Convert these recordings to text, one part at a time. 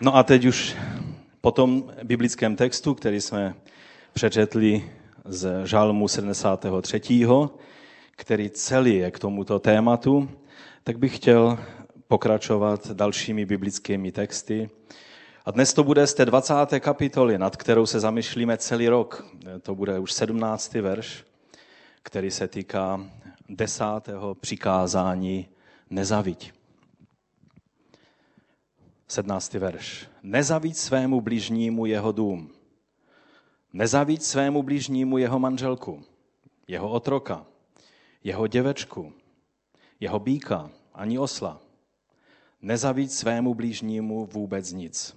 No a teď už po tom biblickém textu, který jsme přečetli z Žalmu 73., který celý je k tomuto tématu, tak bych chtěl pokračovat dalšími biblickými texty. A dnes to bude z té 20. kapitoly, nad kterou se zamýšlíme celý rok. To bude už 17. verš, který se týká desátého přikázání nezaviď. 17. verš. Nezavíď svému bližnímu jeho dům. Nezavíď svému bližnímu jeho manželku, jeho otroka, jeho děvečku, jeho býka, ani osla. Nezavíď svému blížnímu vůbec nic.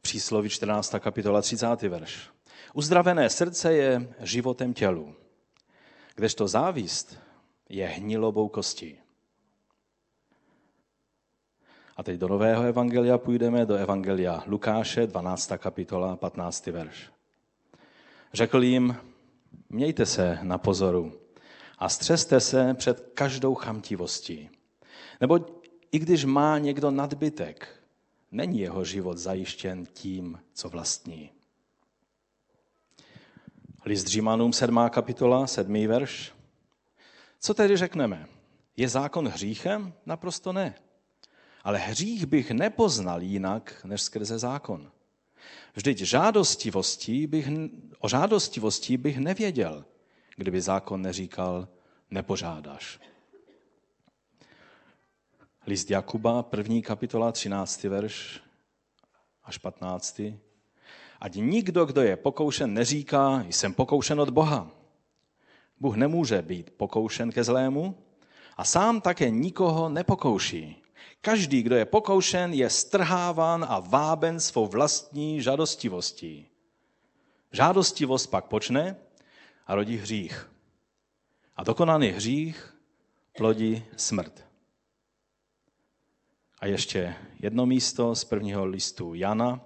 Přísloví 14. kapitola 30. verš. Uzdravené srdce je životem tělu, kdežto závist je hnilobou kostí. A teď do Nového evangelia půjdeme, do evangelia Lukáše, 12. kapitola, 15. verš. Řekl jim, mějte se na pozoru a střeste se před každou chamtivostí. Nebo i když má někdo nadbytek, není jeho život zajištěn tím, co vlastní. List Římanům 7. kapitola, 7. verš. Co tedy řekneme? Je zákon hříchem? Naprosto ne. Ale hřích bych nepoznal jinak, než skrze zákon. Vždyť žádostivostí bych, o žádostivosti bych nevěděl, kdyby zákon neříkal, nepožádáš. List Jakuba, první kapitola, 13. verš až 15. Ať nikdo, kdo je pokoušen, neříká, jsem pokoušen od Boha. Bůh nemůže být pokoušen ke zlému a sám také nikoho nepokouší. Každý, kdo je pokoušen, je strháván a váben svou vlastní žádostivostí. Žádostivost pak počne a rodí hřích. A dokonaný hřích plodí smrt. A ještě jedno místo z prvního listu Jana,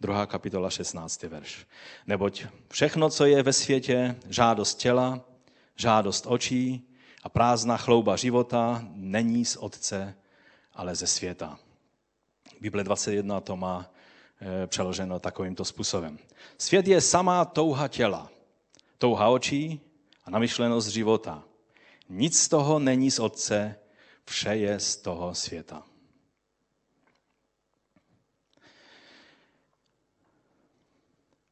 druhá kapitola 16. verš. Neboť všechno, co je ve světě, žádost těla, žádost očí a prázdná chlouba života, není z Otce, ale ze světa. Bible 21 to má přeloženo takovýmto způsobem. Svět je samá touha těla, touha očí a namyšlenost života. Nic z toho není z Otce, vše je z toho světa.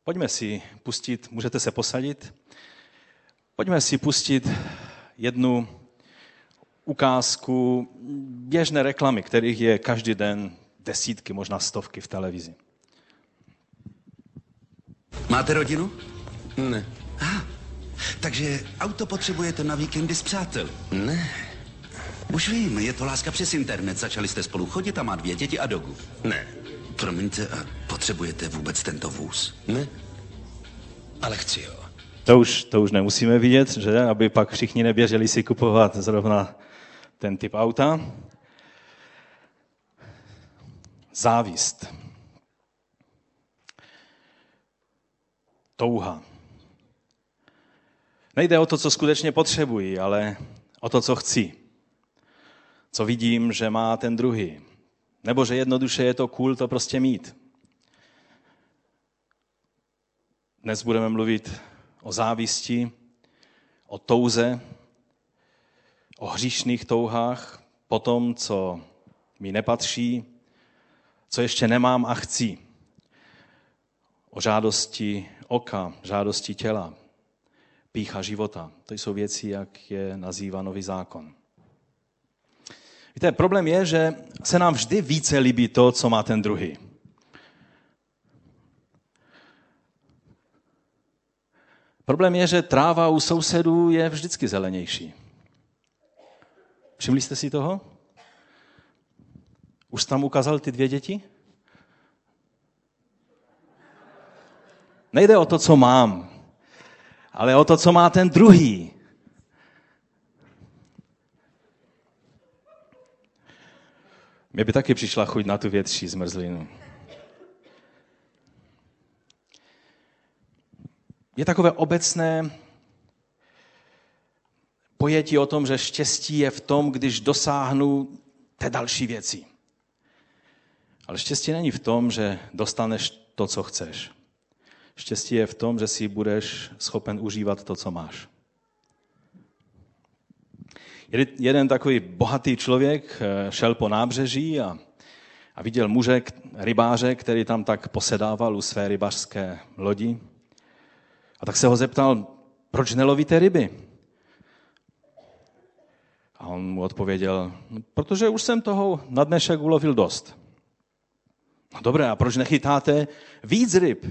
Pojďme si pustit, můžete se posadit, pojďme si pustit jednu ukázku běžné reklamy, kterých je každý den desítky, možná stovky v televizi. Máte rodinu? Ne. Ah, takže auto potřebujete na víkendy s přáteli? Ne. Už vím, je to láska přes internet. Začali jste spolu chodit a má dvě děti a dogu. Ne. Promiňte, a potřebujete vůbec tento vůz? Ne. Ale chci ho. To už, to už nemusíme vidět, že? Aby pak všichni neběželi si kupovat zrovna ten typ auta. Závist. Touha. Nejde o to, co skutečně potřebuji, ale o to, co chci. Co vidím, že má ten druhý. Nebo že jednoduše je to cool to prostě mít. Dnes budeme mluvit o závisti, o touze, o hříšných touhách, po tom, co mi nepatří, co ještě nemám a chci. O žádosti oka, žádosti těla, pícha života. To jsou věci, jak je nazývá nový zákon. Víte, problém je, že se nám vždy více líbí to, co má ten druhý. Problém je, že tráva u sousedů je vždycky zelenější. Všimli jste si toho? Už tam ukázal ty dvě děti? Nejde o to, co mám, ale o to, co má ten druhý. Mně by taky přišla chuť na tu větší zmrzlinu. Je takové obecné pojetí o tom, že štěstí je v tom, když dosáhnu té další věci. Ale štěstí není v tom, že dostaneš to, co chceš. Štěstí je v tom, že si budeš schopen užívat to, co máš. Jeden takový bohatý člověk eh, šel po nábřeží a, a viděl muže, rybáře, který tam tak posedával u své rybářské lodi. A tak se ho zeptal, proč nelovíte ryby? A on mu odpověděl, no, protože už jsem toho na dnešek ulovil dost. No dobré, a proč nechytáte víc ryb,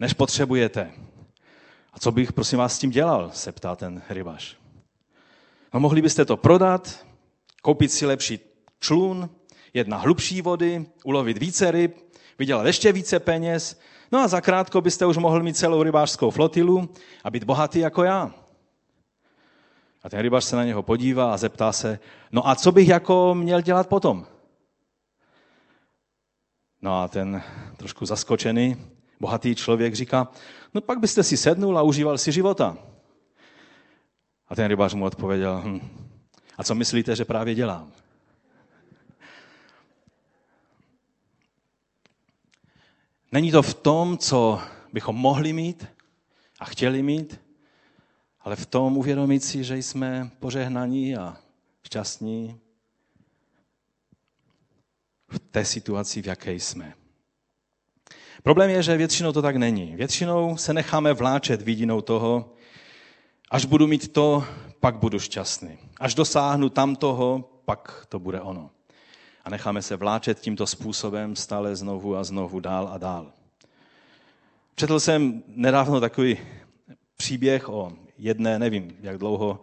než potřebujete? A co bych, prosím vás, s tím dělal, se ptá ten rybař. No mohli byste to prodat, koupit si lepší člun, jet na hlubší vody, ulovit více ryb, vydělat ještě více peněz, no a zakrátko byste už mohl mít celou rybářskou flotilu a být bohatý jako já. A ten rybař se na něho podívá a zeptá se, no a co bych jako měl dělat potom? No a ten trošku zaskočený, bohatý člověk říká, no pak byste si sednul a užíval si života. A ten rybář mu odpověděl, hm, a co myslíte, že právě dělám? Není to v tom, co bychom mohli mít a chtěli mít, ale v tom uvědomit si, že jsme požehnaní a šťastní v té situaci, v jaké jsme. Problém je, že většinou to tak není. Většinou se necháme vláčet vidinou toho, až budu mít to, pak budu šťastný. Až dosáhnu tam toho, pak to bude ono. A necháme se vláčet tímto způsobem stále znovu a znovu dál a dál. Četl jsem nedávno takový příběh o jedné, nevím, jak dlouho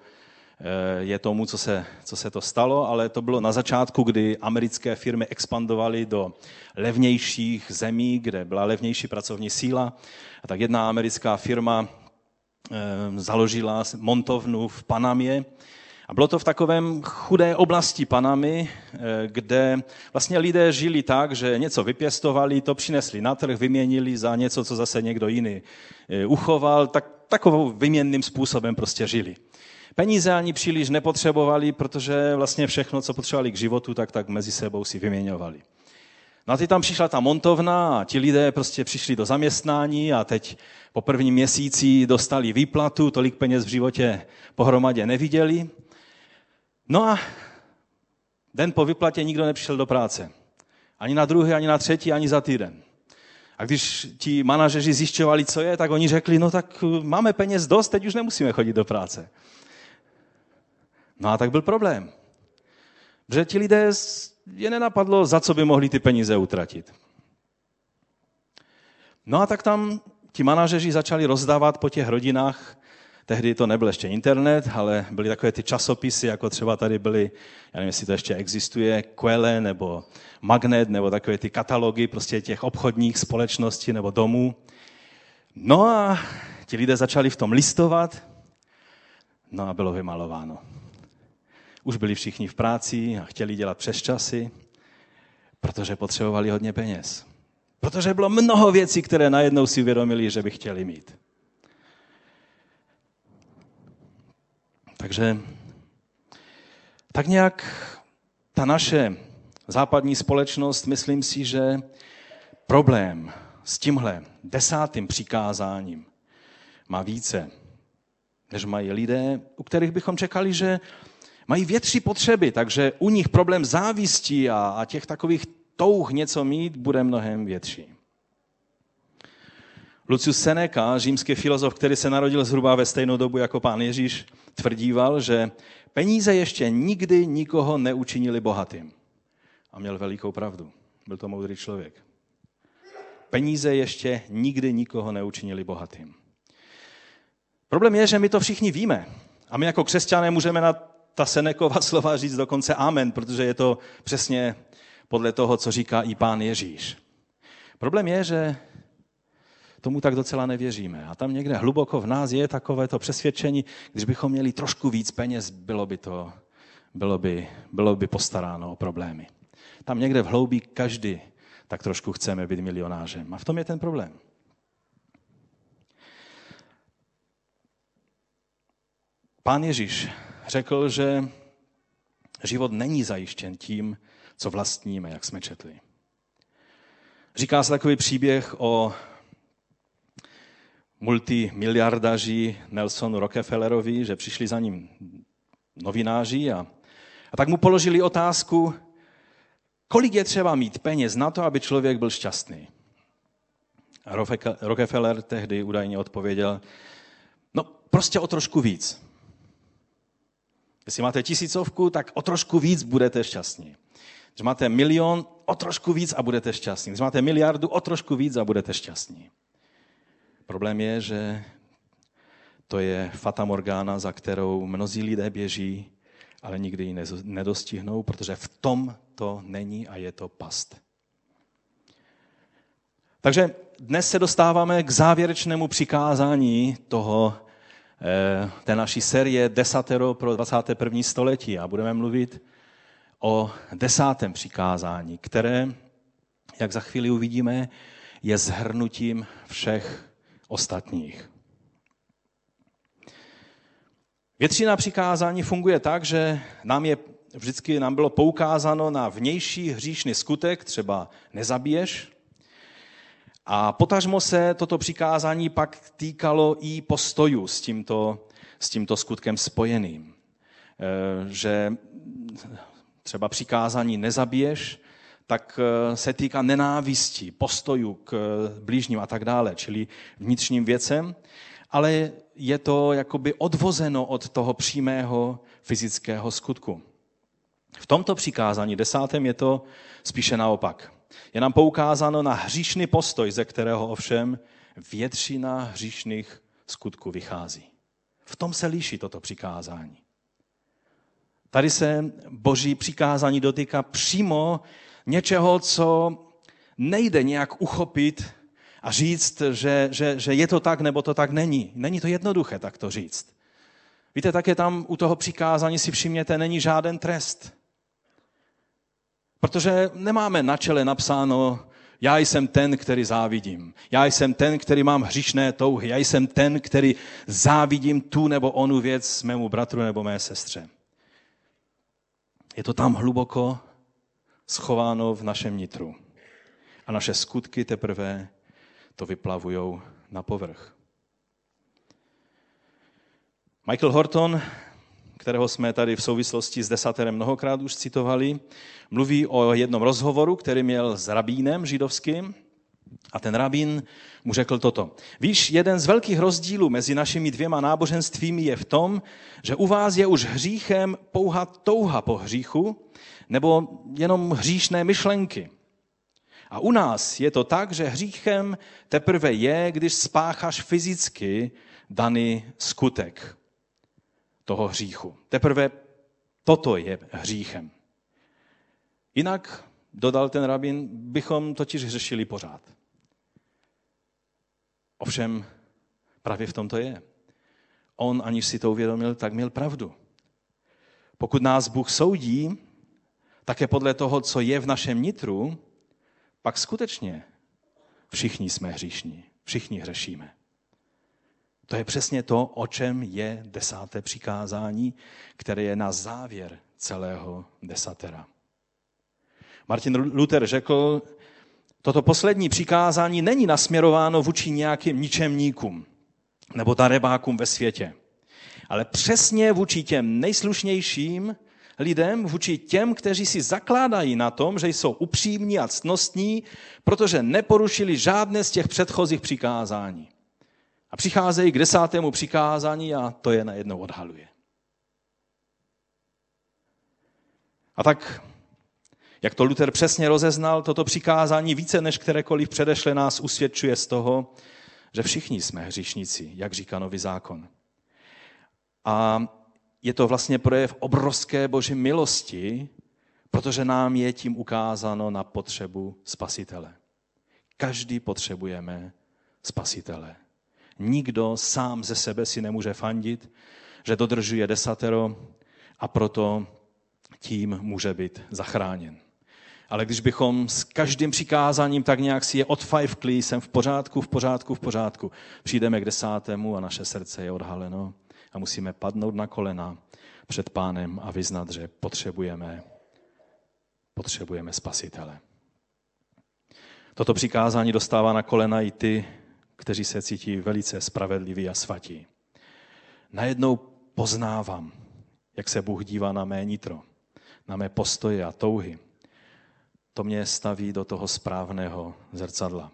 eh, je tomu, co se, co se to stalo, ale to bylo na začátku, kdy americké firmy expandovaly do levnějších zemí, kde byla levnější pracovní síla. A tak jedna americká firma eh, založila montovnu v Panamě, a bylo to v takovém chudé oblasti Panamy, eh, kde vlastně lidé žili tak, že něco vypěstovali, to přinesli na trh, vyměnili za něco, co zase někdo jiný uchoval, tak takovou vyměnným způsobem prostě žili. Peníze ani příliš nepotřebovali, protože vlastně všechno, co potřebovali k životu, tak, tak mezi sebou si vyměňovali. No a teď tam přišla ta montovna a ti lidé prostě přišli do zaměstnání a teď po prvním měsíci dostali výplatu, tolik peněz v životě pohromadě neviděli. No a den po vyplatě nikdo nepřišel do práce. Ani na druhý, ani na třetí, ani za týden. A když ti manažeři zjišťovali, co je, tak oni řekli, no tak uh, máme peněz dost, teď už nemusíme chodit do práce. No a tak byl problém. Že ti lidé je nenapadlo, za co by mohli ty peníze utratit. No a tak tam ti manažeři začali rozdávat po těch rodinách Tehdy to nebyl ještě internet, ale byly takové ty časopisy, jako třeba tady byly, já nevím, jestli to ještě existuje, Quelle nebo Magnet, nebo takové ty katalogy prostě těch obchodních společností nebo domů. No a ti lidé začali v tom listovat, no a bylo vymalováno. Už byli všichni v práci a chtěli dělat přes časy, protože potřebovali hodně peněz. Protože bylo mnoho věcí, které najednou si uvědomili, že by chtěli mít. Takže tak nějak ta naše západní společnost, myslím si, že problém s tímhle desátým přikázáním má více, než mají lidé, u kterých bychom čekali, že mají větší potřeby, takže u nich problém závistí a, a těch takových touh něco mít bude mnohem větší. Lucius Seneca, římský filozof, který se narodil zhruba ve stejnou dobu jako pán Ježíš, tvrdíval, že peníze ještě nikdy nikoho neučinili bohatým. A měl velikou pravdu. Byl to moudrý člověk. Peníze ještě nikdy nikoho neučinili bohatým. Problém je, že my to všichni víme. A my jako křesťané můžeme na ta Senekova slova říct dokonce amen, protože je to přesně podle toho, co říká i pán Ježíš. Problém je, že tomu tak docela nevěříme. A tam někde hluboko v nás je takové to přesvědčení, když bychom měli trošku víc peněz, bylo by to bylo by, bylo by postaráno o problémy. Tam někde v hloubí každý tak trošku chceme být milionářem. A v tom je ten problém. Pán Ježíš řekl, že Život není zajištěn tím, co vlastníme, jak jsme četli. Říká se takový příběh o multimiliardaři Nelsonu Rockefellerovi, že přišli za ním novináři a, a tak mu položili otázku, kolik je třeba mít peněz na to, aby člověk byl šťastný. A Rockefeller tehdy údajně odpověděl, no prostě o trošku víc. Jestli máte tisícovku, tak o trošku víc budete šťastní. Když máte milion, o trošku víc a budete šťastní. Když máte miliardu, o trošku víc a budete šťastní. Problém je, že to je fata morgana, za kterou mnozí lidé běží, ale nikdy ji nedostihnou, protože v tom to není a je to past. Takže dnes se dostáváme k závěrečnému přikázání toho, eh, té naší série Desatero pro 21. století a budeme mluvit o desátém přikázání, které, jak za chvíli uvidíme, je zhrnutím všech ostatních. Většina přikázání funguje tak, že nám je vždycky nám bylo poukázáno na vnější hříšný skutek, třeba nezabiješ. A potažmo se toto přikázání pak týkalo i postojů s tímto, s tímto skutkem spojeným. E, že třeba přikázání nezabiješ, tak e, se týká nenávistí, postojů k blížním a tak dále, čili vnitřním věcem, ale je to jakoby odvozeno od toho přímého fyzického skutku. V tomto přikázání desátém je to spíše naopak. Je nám poukázáno na hříšný postoj, ze kterého ovšem většina hříšných skutků vychází. V tom se líší toto přikázání. Tady se boží přikázání dotýká přímo něčeho, co nejde nějak uchopit a říct, že, že, že je to tak nebo to tak není. Není to jednoduché tak to říct. Víte, také tam u toho přikázání si všimněte, není žádný trest. Protože nemáme na čele napsáno, já jsem ten, který závidím. Já jsem ten, který mám hříšné touhy. Já jsem ten, který závidím tu nebo onu věc mému bratru nebo mé sestře. Je to tam hluboko schováno v našem nitru. A naše skutky teprve to vyplavují na povrch. Michael Horton kterého jsme tady v souvislosti s desaterem mnohokrát už citovali, mluví o jednom rozhovoru, který měl s rabínem židovským. A ten rabín mu řekl toto. Víš, jeden z velkých rozdílů mezi našimi dvěma náboženstvími je v tom, že u vás je už hříchem pouha touha po hříchu, nebo jenom hříšné myšlenky. A u nás je to tak, že hříchem teprve je, když spácháš fyzicky daný skutek toho hříchu. Teprve toto je hříchem. Jinak, dodal ten rabin, bychom totiž řešili pořád. Ovšem, právě v tom to je. On, aniž si to uvědomil, tak měl pravdu. Pokud nás Bůh soudí, také podle toho, co je v našem nitru, pak skutečně všichni jsme hříšní, všichni hřešíme. To je přesně to, o čem je desáté přikázání, které je na závěr celého desatera. Martin Luther řekl, toto poslední přikázání není nasměrováno vůči nějakým ničemníkům nebo darebákům ve světě, ale přesně vůči těm nejslušnějším lidem, vůči těm, kteří si zakládají na tom, že jsou upřímní a ctnostní, protože neporušili žádné z těch předchozích přikázání. A přicházejí k desátému přikázání a to je najednou odhaluje. A tak, jak to Luther přesně rozeznal, toto přikázání více než kterékoliv předešle nás usvědčuje z toho, že všichni jsme hříšníci, jak říká nový zákon. A je to vlastně projev obrovské boží milosti, protože nám je tím ukázáno na potřebu spasitele. Každý potřebujeme spasitele. Nikdo sám ze sebe si nemůže fandit, že dodržuje desatero a proto tím může být zachráněn. Ale když bychom s každým přikázáním tak nějak si je odfajfkli, jsem v pořádku, v pořádku, v pořádku, přijdeme k desátému a naše srdce je odhaleno A musíme padnout na kolena před pánem a vyznat, že potřebujeme, potřebujeme spasitele. Toto přikázání dostává na kolena i ty, kteří se cítí velice spravedliví a svatí. Najednou poznávám, jak se Bůh dívá na mé nitro, na mé postoje a touhy. To mě staví do toho správného zrcadla.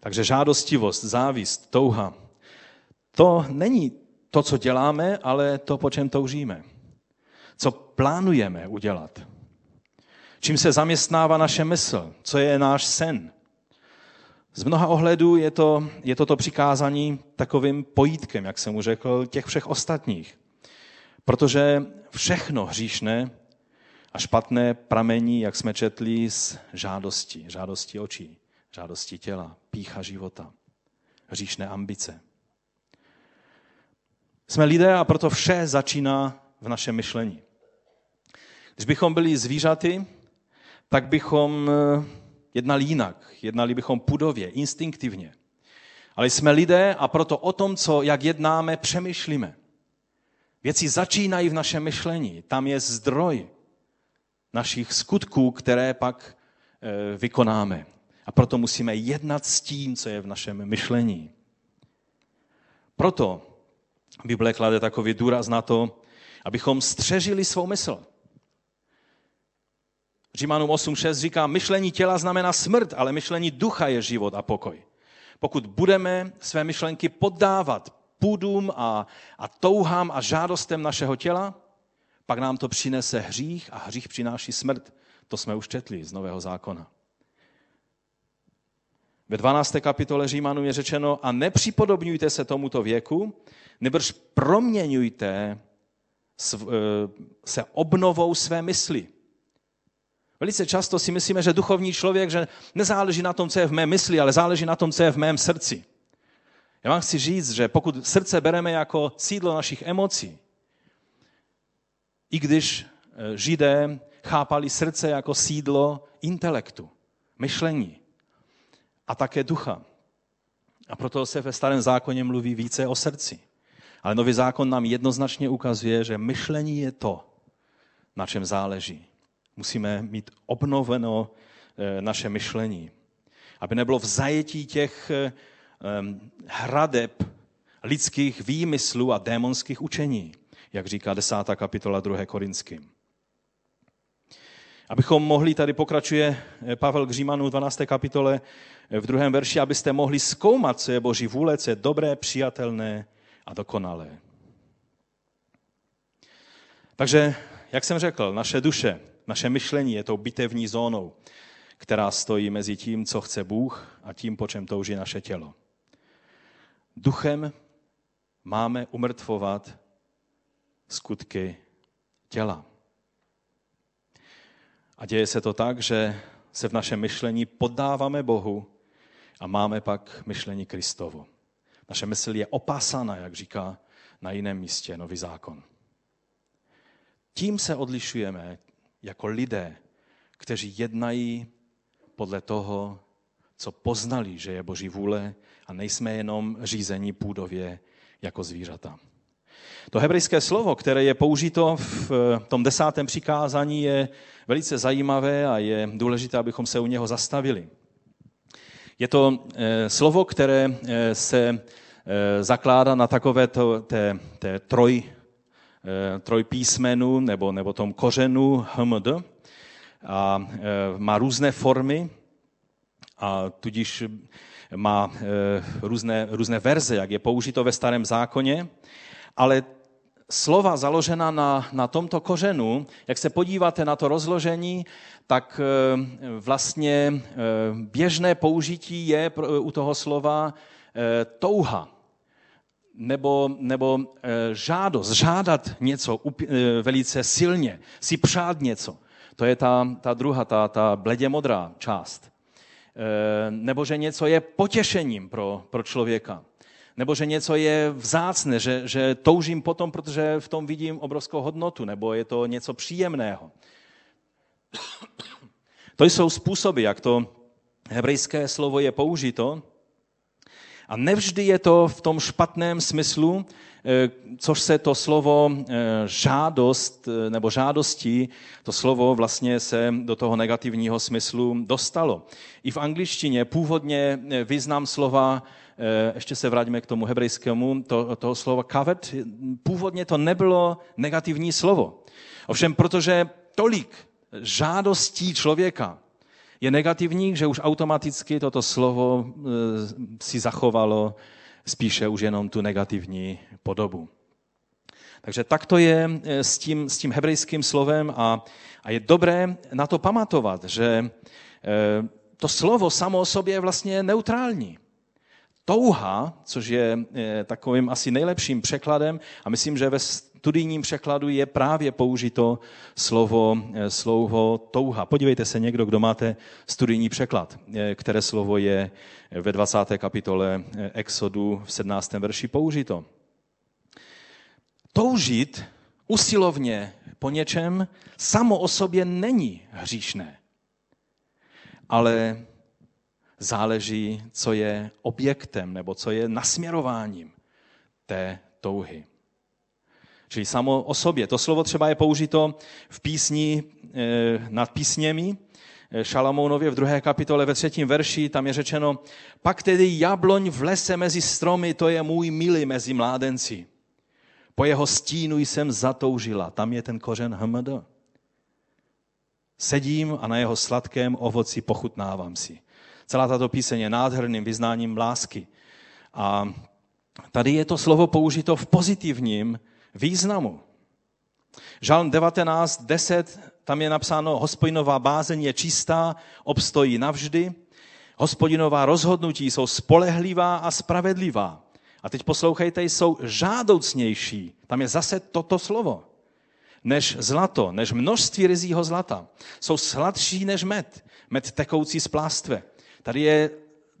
Takže žádostivost, závist, touha, to není to, co děláme, ale to, po čem toužíme. Co plánujeme udělat. Čím se zaměstnává naše mysl, co je náš sen. Z mnoha ohledů je to, je toto přikázání takovým pojítkem, jak jsem mu řekl, těch všech ostatních. Protože všechno hříšné a špatné pramení, jak jsme četli, z žádosti, žádosti očí, žádosti těla, pícha života, hříšné ambice. Jsme lidé a proto vše začíná v našem myšlení. Když bychom byli zvířaty, tak bychom eh, jednali jinak. Jednali bychom pudově, instinktivně. Ale jsme lidé a proto o tom, co, jak jednáme, přemýšlíme. Věci začínají v našem myšlení. Tam je zdroj našich skutků, které pak eh, vykonáme. A proto musíme jednat s tím, co je v našem myšlení. Proto Bible klade takový důraz na to, abychom střežili svou mysl. Římanům 8.6 říká, myšlení těla znamená smrt, ale myšlení ducha je život a pokoj. Pokud budeme své myšlenky poddávat půdům a, a touhám a žádostem našeho těla, pak nám to přinese hřích a hřích přináší smrt. To jsme už četli z Nového zákona. Ve 12. kapitole Římanů je řečeno, a nepřipodobňujte se tomuto věku, nebrž proměňujte eh, se obnovou své mysli. Velice často si myslíme, že duchovní člověk, že nezáleží na tom, co je v mé mysli, ale záleží na tom, co je v mém srdci. Já vám chci říct, že pokud srdce bereme jako sídlo našich emocí, i když eh, židé chápali srdce jako sídlo intelektu, myšlení a také ducha. A proto se ve starém zákoně mluví více o srdci. Ale nový zákon nám jednoznačně ukazuje, že myšlení je to, na čem záleží. Musíme mít obnoveno eh, naše myšlení. Aby nebylo v zajetí těch eh, hradeb lidských výmyslů a démonských učení, jak říká 10. kapitola 2. Korinským. Abychom mohli, tady pokračuje eh, Pavel k Římanu 12. kapitole v druhém verši, abyste mohli zkoumat, co je Boží vůle, co je dobré, přijatelné a dokonalé. Takže, jak jsem řekl, naše duše, naše myšlení je tou bitevní zónou, která stojí mezi tím, co chce Bůh a tím, po čem touží naše tělo. Duchem máme umrtvovat skutky těla. A děje se to tak, že se v našem myšlení poddáváme Bohu a máme pak myšlení Kristovo. Naše mysl je opásána, jak říká na jiném místě nový zákon. Tím se odlišujeme jako lidé, kteří jednají podle toho, co poznali, že je Boží vůle a nejsme jenom řízení půdově jako zvířata. To hebrejské slovo, které je použito v tom desátém přikázání, je velice zajímavé a je důležité, abychom se u něho zastavili. Je to eh, slovo, které eh, se eh, zakládá na takové to, té, té troj, trojpísmenu nebo, nebo tom kořenu hmd a má různé formy a tudíž má různé, různé verze, jak je použito ve starém zákoně, ale slova založena na, na tomto kořenu, jak se podíváte na to rozložení, tak eh, vlastně eh, běžné použití je u toho slova eh, touha nebo, nebo žádost, žádat něco velice silně, si přát něco. To je ta, ta druhá, ta, ta bledě modrá část. Nebo že něco je potěšením pro, pro člověka nebo že něco je vzácné, že, že toužím potom, protože v tom vidím obrovskou hodnotu, nebo je to něco příjemného. To jsou způsoby, jak to hebrejské slovo je použito. A nevždy je to v tom špatném smyslu, eh, což se to slovo eh, žádost eh, nebo žádosti, to slovo vlastně se do toho negativního smyslu dostalo. I v angličtině původně význam slova, ještě se vrátíme k tomu hebrejskému, to, toho slova covet, původně to nebylo negativní slovo. Ovšem, protože tolik žádostí člověka je negativní, že už automaticky toto slovo e, si zachovalo spíše už jenom tu negativní podobu. Takže tak to je e, s tím, s tím hebrejským slovem a, a je dobré na to pamatovat, že to slovo samo o sobě je vlastně neutrální. Touha, což je takovým asi nejlepším překladem, a myslím, že ve studijním překladu je právě použito slovo, eh, slovo touha. Podívejte se někdo, kdo máte studijní překlad, eh, které slovo je ve 20. kapitole eh, Exodu v 17. verši použito. Toužit usilovně po něčem samo o sobě není hříšné, ale záleží, co je objektem nebo co je nasměrováním té touhy. Čili samo o sobě. To slovo třeba je použito v písni e, nad písněmi, eh, Šalamounově v druhé kapitole ve třetím verši, tam je řečeno, pak tedy jabloň v lese mezi stromy, to je můj milý mezi mládenci. Po jeho stínu jsem zatoužila, tam je ten kořen HMD. Sedím a na jeho sladkém ovoci pochutnávám si. Celá tato píseň je nádherným vyznáním lásky. A tady je to slovo použito v pozitivním významu. Žalm 19, 10, tam je napsáno, hospodinová bázeň je čistá, obstojí navždy, hospodinová rozhodnutí jsou spolehlivá a spravedlivá. A teď poslouchejte, jsou žádoucnější. Tam je zase toto slovo. Než zlato, než množství rizího zlata. Jsou sladší než med, med tekoucí z plástve. Tady je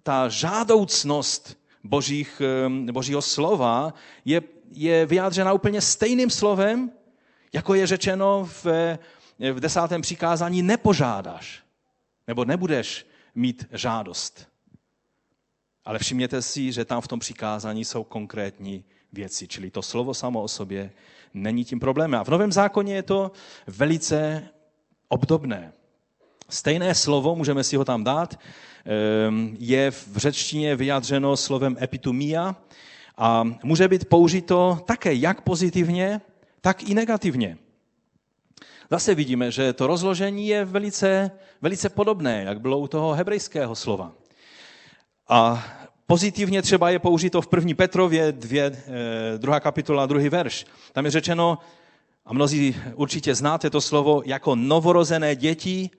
ta žádoucnost božích, božího slova je je vyjádřena úplně stejným slovem, jako je řečeno v, v desátém přikázání nepožádáš, nebo nebudeš mít žádost. Ale všimněte si, že tam v tom přikázání jsou konkrétní věci, čili to slovo samo o sobě není tím problémem. A v Novém zákoně je to velice obdobné. Stejné slovo, můžeme si ho tam dát, je v řečtině vyjádřeno slovem epitumia, a může být použito také jak pozitivně, tak i negativně. Zase vidíme, že to rozložení je velice, velice podobné, jak bylo u toho hebrejského slova. A pozitivně třeba je použito v první Petrově, dvě, eh, druhá kapitola, druhý verš. Tam je řečeno, a mnozí určitě znáte to slovo, jako novorozené děti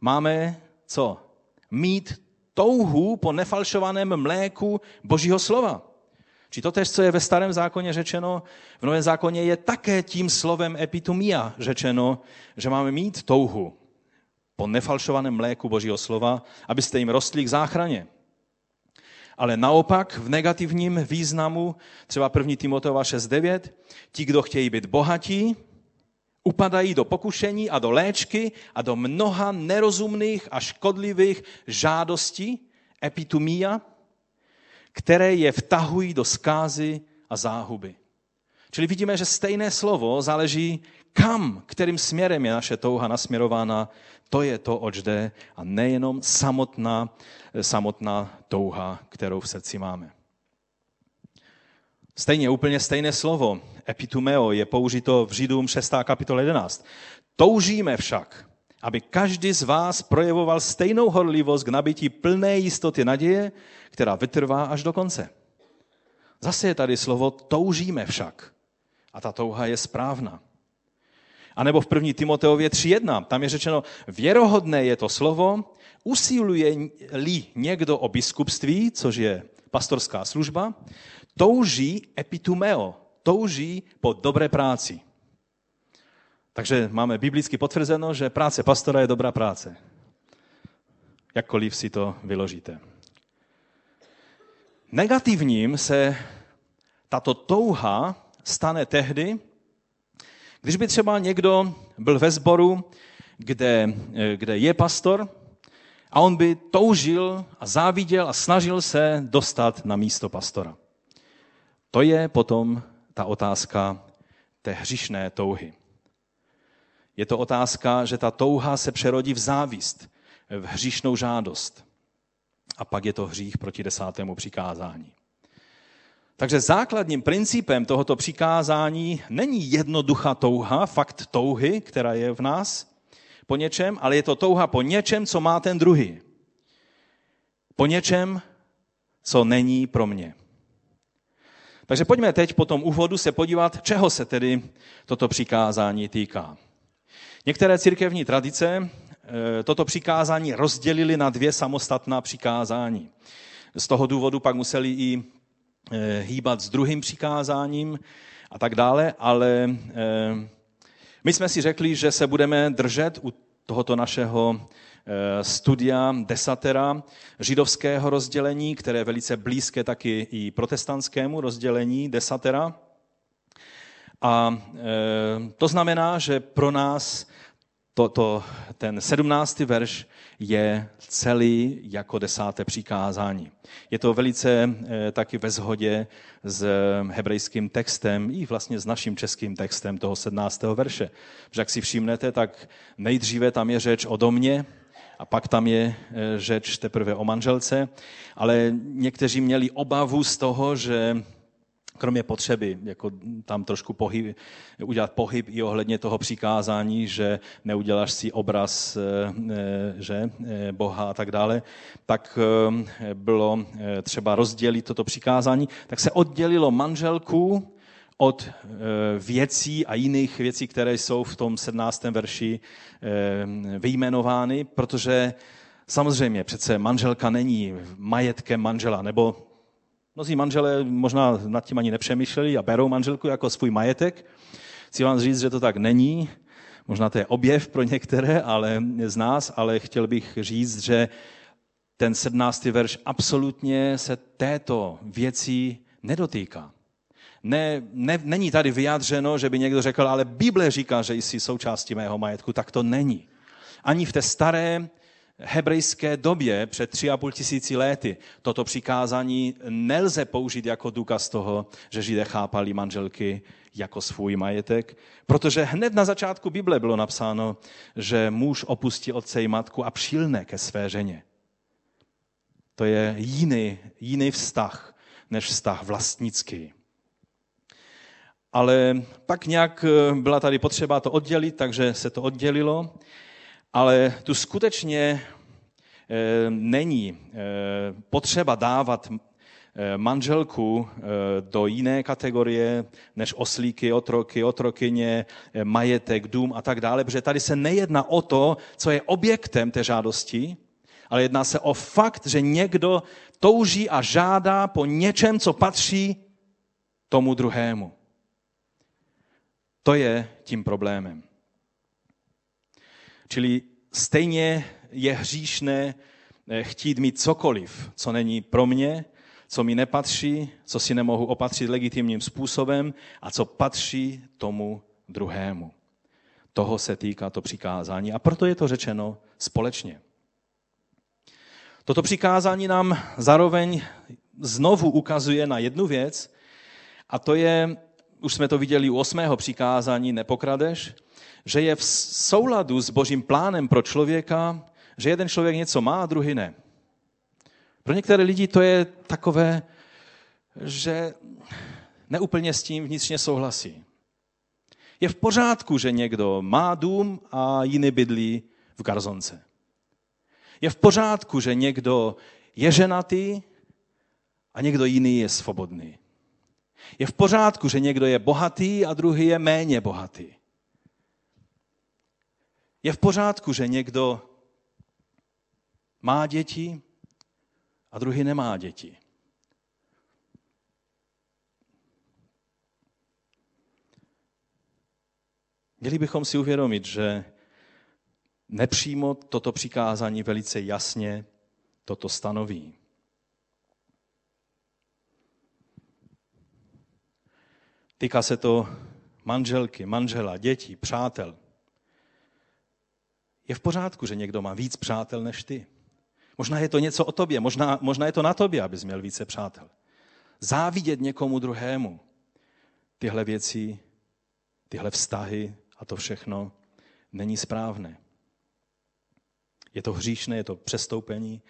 máme co? Mít touhu po nefalšovaném mléku Božího slova. Či to tež, co je ve starém zákoně řečeno, v novém zákoně je také tím slovem epitomia řečeno, že máme mít touhu po nefalšovaném mléku Božího slova, abyste jim rostli k záchraně. Ale naopak v negativním významu, třeba 1. Timotova 6.9, ti, kdo chtějí být bohatí, upadají do pokušení a do léčky a do mnoha nerozumných a škodlivých žádostí, epitumia, které je vtahují do skázy a záhuby. Čili vidíme, že stejné slovo záleží, kam, kterým směrem je naše touha nasměrována, to je to, oč jde, a nejenom samotná, samotná touha, kterou v srdci máme. Stejně, úplně stejné slovo, epitumeo, je použito v Židům 6. kapitole 11. Toužíme však, aby každý z vás projevoval stejnou horlivost k nabití plné jistoty naděje, která vytrvá až do konce. Zase je tady slovo toužíme však. A ta touha je správná. A nebo v 1. Timoteově 3.1, tam je řečeno, věrohodné je to slovo, usiluje-li někdo o biskupství, což je pastorská služba, touží epitumeo, touží po dobré práci. Takže máme biblicky potvrzeno, že práce pastora je dobrá práce. Jakkoliv si to vyložíte. Negativním se tato touha stane tehdy, když by třeba někdo byl ve sboru, kde, kde je pastor A on by toužil a záviděl a snažil se dostat na místo pastora. To je potom ta otázka té hřišné touhy. Je to otázka, že ta touha se přerodí v závist, v hříšnou žádost. A pak je to hřích proti desátému přikázání. Takže základním principem tohoto přikázání není jednoduchá touha, fakt touhy, která je v nás po něčem, ale je to touha po něčem, co má ten druhý. Po něčem, co není pro mě. Takže pojďme teď po tom úvodu se podívat, čeho se tedy toto přikázání týká. Některé církevní tradice eh, toto přikázání rozdělili na dvě samostatná přikázání. Z toho důvodu pak museli i eh, hýbat s druhým přikázáním a tak dále, ale eh, my jsme si řekli, že se budeme držet u tohoto našeho studia desatera židovského rozdělení, které je velice blízké taky i protestantskému rozdělení desatera. A e, to znamená, že pro nás to, to, ten sedmnáctý verš je celý jako desáté přikázání. Je to velice e, taky ve shodě s hebrejským textem i vlastně s naším českým textem toho sedmnáctého verše. Jak si všimnete, tak nejdříve tam je řeč o domě, a pak tam je e, řeč teprve o manželce, ale někteří měli obavu z toho, že kromě potřeby jako tam trošku pohyb, udělat pohyb i ohledně toho přikázání, že neuděláš si obraz e, e, že, Boha a tak dále, tak bylo třeba rozdělit toto přikázání, tak se oddělilo manželku od eh, věcí a jiných věcí, které jsou v tom 17. verši eh, vyjmenovány, protože samozřejmě přece manželka není majetkem manžela, nebo mnozí manželé možná nad tím ani nepřemýšleli a berou manželku jako svůj majetek. Chci vám říct, že to tak není. Možná to je objev pro některé ale z nás, ale chtěl bych říct, že ten 17. verš absolutně se této věci nedotýká. Ne, ne, není tady vyjádřeno, že by někdo řekl, ale Bible říká, že jsi součástí mého majetku. Tak to není. Ani v té staré hebrejské době, před tři a půl tisíci lety, toto přikázání nelze použít jako důkaz toho, že Židé chápali manželky jako svůj majetek, protože hned na začátku Bible bylo napsáno, že muž opustí otce i matku a přilne ke své ženě. To je jiný, jiný vztah než vztah vlastnický ale pak nějak eh, byla tady potřeba to oddělit, takže se to oddělilo, ale tu skutečně eh, není eh, potřeba dávat manželku do jiné kategorie než oslíky, otroky, otrokyně, majetek, dům a tak dále, protože tady se nejedná o to, co je objektem té žádosti, ale jedná se o fakt, že někdo touží a žádá po něčem, co patří tomu druhému. To je tím problémem. Čili stejně je hříšné eh, chtít mít cokoliv, co není pro mě, co mi nepatří, co si nemohu opatřit legitimním způsobem a co patří tomu druhému. Toho se týká to přikázání a proto je to řečeno společně. Toto přikázání nám zároveň znovu ukazuje na jednu věc, a to je už jsme to viděli u osmého přikázání, nepokradeš, že je v souladu s božím plánem pro člověka, že jeden člověk něco má a druhý ne. Pro některé lidi to je takové, že neúplně s tím vnitřně souhlasí. Je v pořádku, že někdo má dům a jiný bydlí v garzonce. Je v pořádku, že někdo je ženatý a někdo jiný je svobodný. Je v pořádku, že někdo je bohatý a druhý je méně bohatý. Je v pořádku, že někdo má děti a druhý nemá děti. Měli bychom si uvědomit, že nepřímo toto přikázání velice jasně toto stanoví. Týká se to manželky, manžela, dětí, přátel. Je v pořádku, že někdo má víc přátel než ty. Možná je to něco o tobě, možná, možná je to na tobě, abys měl více přátel. Závidět někomu druhému. Tyhle věci, tyhle vztahy a to všechno není správné. Je to hříšné, je to přestoupení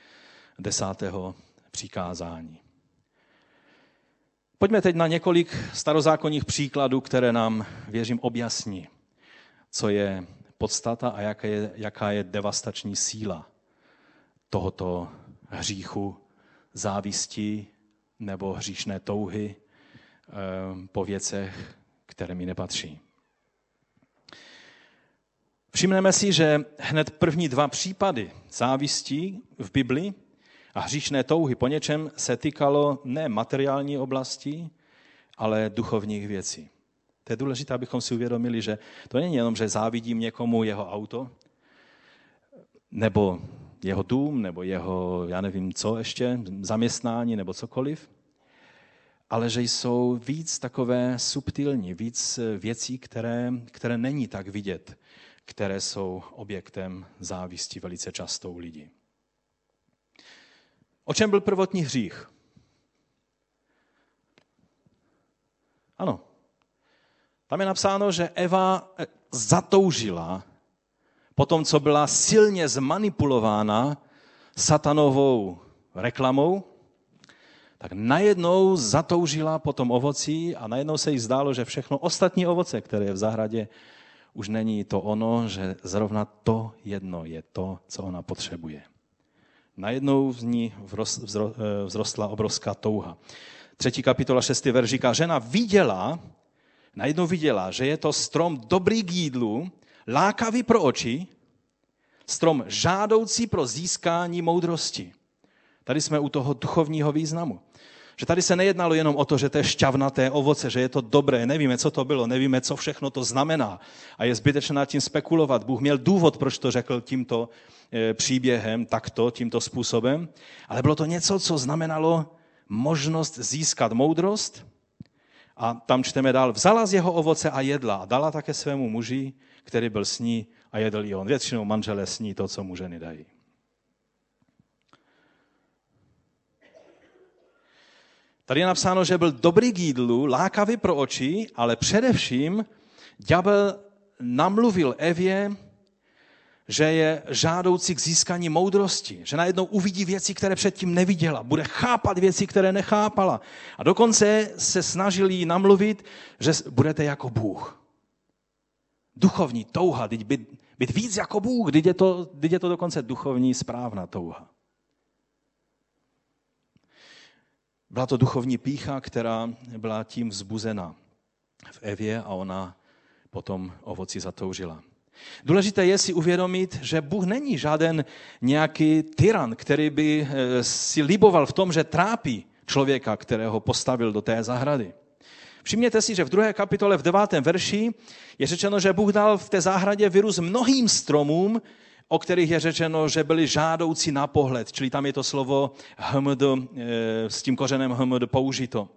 desátého přikázání. Pojďme teď na několik starozákonních příkladů, které nám, věřím, objasní, co je podstata a jaká je, jaká je devastační síla tohoto hříchu, závisti nebo hříšné touhy eh, po věcech, které mi nepatří. Všimneme si, že hned první dva případy závistí v Biblii a hříšné touhy po něčem se týkalo ne materiální oblasti, ale duchovních věcí. To je důležité, abychom si uvědomili, že to není jenom, že závidím někomu jeho auto, nebo jeho dům, nebo jeho, já nevím co ještě, zaměstnání, nebo cokoliv, ale že jsou víc takové subtilní, víc věcí, které, které není tak vidět, které jsou objektem závisti velice často u lidí. O čem byl prvotní hřích? Ano. Tam je napsáno, že Eva eh, zatoužila po tom, co byla silně zmanipulována satanovou reklamou, tak najednou zatoužila po tom ovoci a najednou se jí zdálo, že všechno ostatní ovoce, které je v zahradě, už není to ono, že zrovna to jedno je to, co ona potřebuje. Najednou v ní eh, vzrostla obrovská touha. Třetí kapitola, šestý verš říká, žena viděla, najednou viděla, že je to strom dobrý k jídlu, lákavý pro oči, strom žádoucí pro získání moudrosti. Tady jsme u toho duchovního významu. Že tady se nejednalo jenom o to, že to je šťavnaté ovoce, že je to dobré, nevíme, co to bylo, nevíme, co všechno to znamená. A je zbytečné nad tím spekulovat. Bůh měl důvod, proč to řekl tímto e, příběhem, takto, tímto způsobem. Ale bylo to něco, co znamenalo možnost získat moudrost. A tam čteme dál, vzala z jeho ovoce a jedla a dala také svému muži, který byl s ní a jedl i on. Většinou manželé sní to, co mu ženy dají. Tady je napsáno, že byl dobrý k jídlu, lákavý pro oči, ale především ďábel namluvil Evě, že je žádoucí k získání moudrosti, že najednou uvidí věci, které předtím neviděla, bude chápat věci, které nechápala. A dokonce se snažil jí namluvit, že budete jako Bůh. Duchovní touha, být, být víc jako Bůh, teď je, to, teď je to dokonce duchovní správná touha. Byla to duchovní pícha, která byla tím vzbuzena v Evě a ona potom ovoci zatoužila. Důležité je si uvědomit, že Bůh není žáden nějaký tyran, který by eh, si liboval v tom, že trápí člověka, kterého postavil do té zahrady. Všimněte si, že v druhé kapitole v devátém verši je řečeno, že Bůh dal v té zahradě virus mnohým stromům, o kterých je řečeno, že byli žádoucí na pohled, čili tam je to slovo hmd, eh, s tím kořenem hmd použito.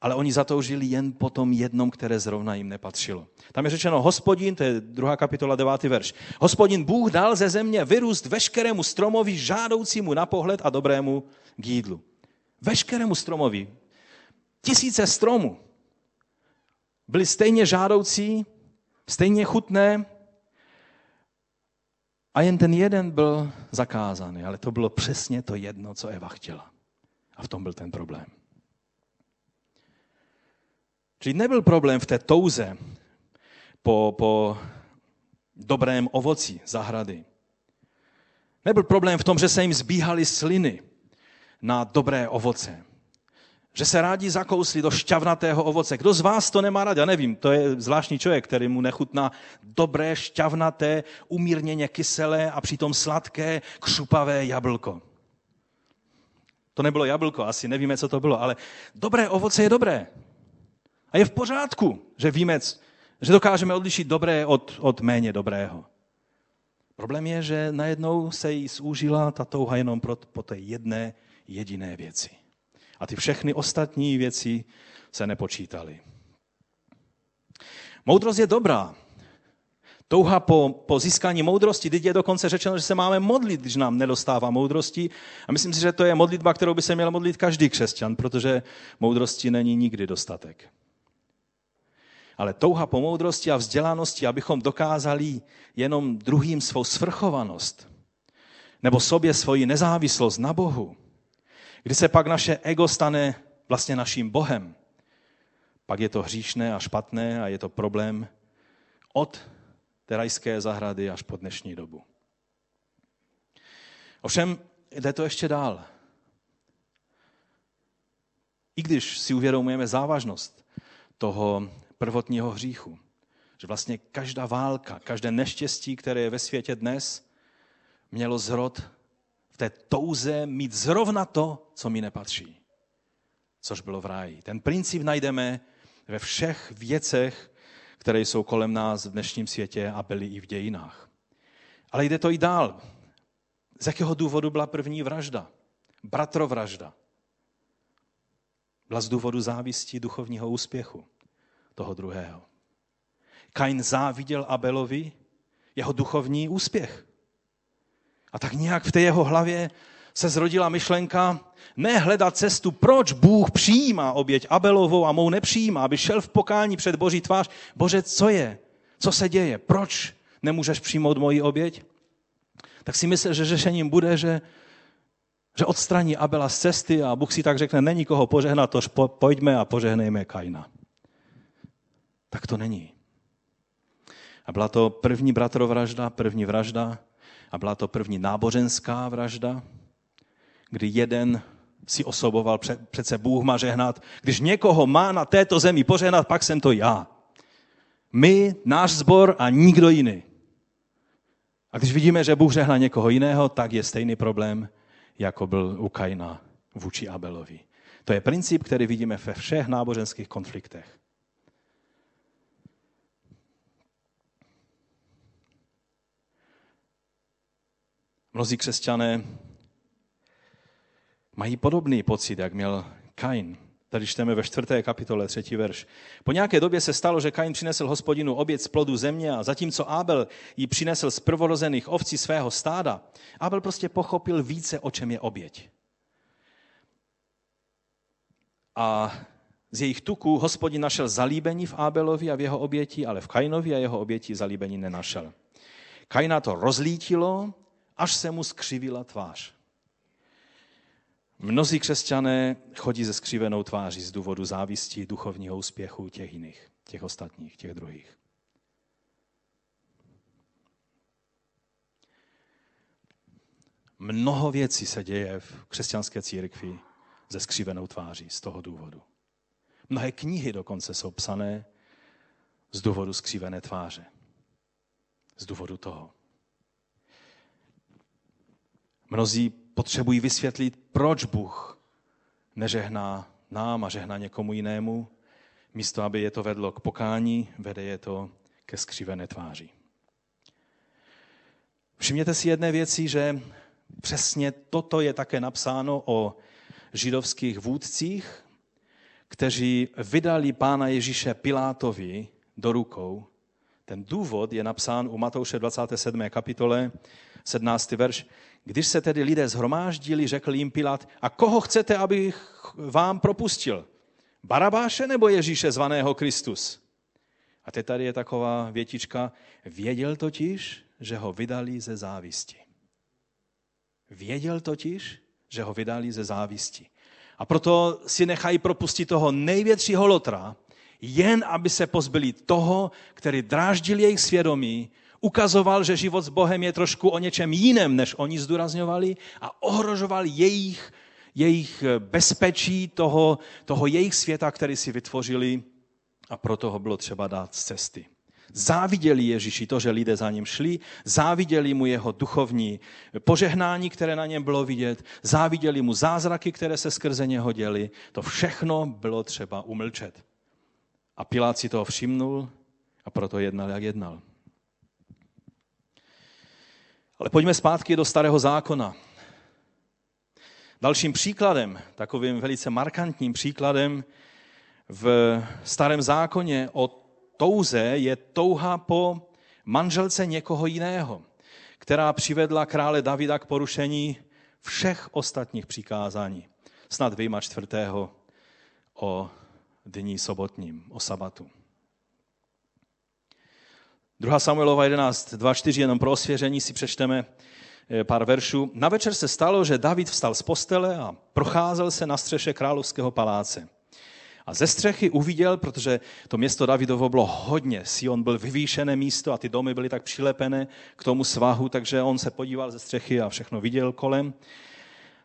Ale oni zatoužili jen po tom jednom, které zrovna jim nepatřilo. Tam je řečeno, hospodin, to je druhá kapitola, devátý verš. Hospodin Bůh dal ze země vyrůst veškerému stromovi žádoucímu na pohled a dobrému k jídlu. Veškerému stromovi. Tisíce stromů byly stejně žádoucí, stejně chutné, a jen ten jeden byl zakázaný, ale to bylo přesně to jedno, co Eva chtěla. A v tom byl ten problém. Čili nebyl problém v té touze po, po dobrém ovoci zahrady. Nebyl problém v tom, že se jim zbíhaly sliny na dobré ovoce že se rádi zakousli do šťavnatého ovoce. Kdo z vás to nemá rád? Já nevím, to je zvláštní člověk, který mu nechutná dobré, šťavnaté, umírněně kyselé a přitom sladké, křupavé jablko. To nebylo jablko, asi nevíme, co to bylo, ale dobré ovoce je dobré. A je v pořádku, že víme, že dokážeme odlišit dobré od, od méně dobrého. Problém je, že najednou se jí zúžila ta touha jenom pro, po té jedné jediné věci a ty všechny ostatní věci se nepočítaly. Moudrost je dobrá. Touha po, po získání moudrosti, teď je dokonce řečeno, že se máme modlit, když nám nedostává moudrosti. A myslím si, že to je modlitba, kterou by se měl modlit každý křesťan, protože moudrosti není nikdy dostatek. Ale touha po moudrosti a vzdělanosti, abychom dokázali jenom druhým svou svrchovanost, nebo sobě svoji nezávislost na Bohu, kdy se pak naše ego stane vlastně naším Bohem, pak je to hříšné a špatné a je to problém od té rajské zahrady až po dnešní dobu. Ovšem jde to ještě dál. I když si uvědomujeme závažnost toho prvotního hříchu, že vlastně každá válka, každé neštěstí, které je ve světě dnes, mělo zrod té touze mít zrovna to, co mi nepatří, což bylo v ráji. Ten princip najdeme ve všech věcech, které jsou kolem nás v dnešním světě a byly i v dějinách. Ale jde to i dál. Z jakého důvodu byla první vražda? Bratrovražda. Byla z důvodu závisti duchovního úspěchu toho druhého. Kain záviděl Abelovi jeho duchovní úspěch. A tak nějak v té jeho hlavě se zrodila myšlenka ne hledat cestu, proč Bůh přijímá oběť Abelovou a mou nepřijímá, aby šel v pokání před Boží tvář. Bože, co je? Co se děje? Proč nemůžeš přijmout moji oběť? Tak si myslel, že řešením bude, že, že odstraní Abela z cesty a Bůh si tak řekne, není koho požehnat, tož pojďme a požehnejme Kaina. Tak to není. A byla to první bratrovražda, první vražda a byla to první náboženská vražda, kdy jeden si osoboval, přece Bůh má žehnat. Když někoho má na této zemi požehnat, pak jsem to já. My, náš zbor a nikdo jiný. A když vidíme, že Bůh žehná někoho jiného, tak je stejný problém, jako byl u Kaina vůči Abelovi. To je princip, který vidíme ve všech náboženských konfliktech. Mnozí křesťané mají podobný pocit, jak měl Kain. Tady čteme ve čtvrté kapitole, třetí verš. Po nějaké době se stalo, že Kain přinesl hospodinu oběd z plodu země a zatímco Abel ji přinesl z prvorozených ovcí svého stáda, Abel prostě pochopil více, o čem je oběť. A z jejich tuků hospodin našel zalíbení v Abelovi a v jeho oběti, ale v Kainovi a jeho oběti zalíbení nenašel. Kaina to rozlítilo, až se mu skřivila tvář. Mnozí křesťané chodí ze skřívenou tváří z důvodu závisti, duchovního úspěchu těch jiných, těch ostatních, těch druhých. Mnoho věcí se děje v křesťanské církvi ze skřívenou tváří z toho důvodu. Mnohé knihy dokonce jsou psané z důvodu skřívené tváře. Z důvodu toho. Mnozí potřebují vysvětlit, proč Bůh nežehná nám a žehná někomu jinému. Místo, aby je to vedlo k pokání, vede je to ke skřivené tváři. Všimněte si jedné věci, že přesně toto je také napsáno o židovských vůdcích, kteří vydali pána Ježíše Pilátovi do rukou. Ten důvod je napsán u Matouše 27. kapitole, 17. verš. Když se tedy lidé zhromáždili, řekl jim Pilát, a koho chcete, abych vám propustil? Barabáše nebo Ježíše zvaného Kristus? A teď tady je taková větička. Věděl totiž, že ho vydali ze závisti. Věděl totiž, že ho vydali ze závisti. A proto si nechají propustit toho největšího lotra, jen aby se pozbyli toho, který dráždil jejich svědomí, ukazoval, že život s Bohem je trošku o něčem jiném, než oni zdůrazňovali a ohrožoval jejich, jejich bezpečí toho, toho jejich světa, který si vytvořili a proto ho bylo třeba dát z cesty. Záviděli Ježíši to, že lidé za ním šli, záviděli mu jeho duchovní požehnání, které na něm bylo vidět, záviděli mu zázraky, které se skrze něho děli. To všechno bylo třeba umlčet. A Pilát si toho všimnul a proto jednal, jak jednal. Ale pojďme zpátky do starého zákona. Dalším příkladem, takovým velice markantním příkladem v starém zákoně o touze je touha po manželce někoho jiného, která přivedla krále Davida k porušení všech ostatních přikázání. Snad vyjma čtvrtého o dní sobotním, o sabatu. 2. Samuelova 11, 2, 4, jenom pro osvěření si přečteme eh, pár veršů. Na večer se stalo, že David vstal z postele a procházel se na střeše královského paláce. A ze střechy uviděl, protože to město Davidovo bylo hodně, Sion byl vyvýšené místo a ty domy byly tak přilepené k tomu svahu, takže on se podíval ze střechy a všechno viděl kolem.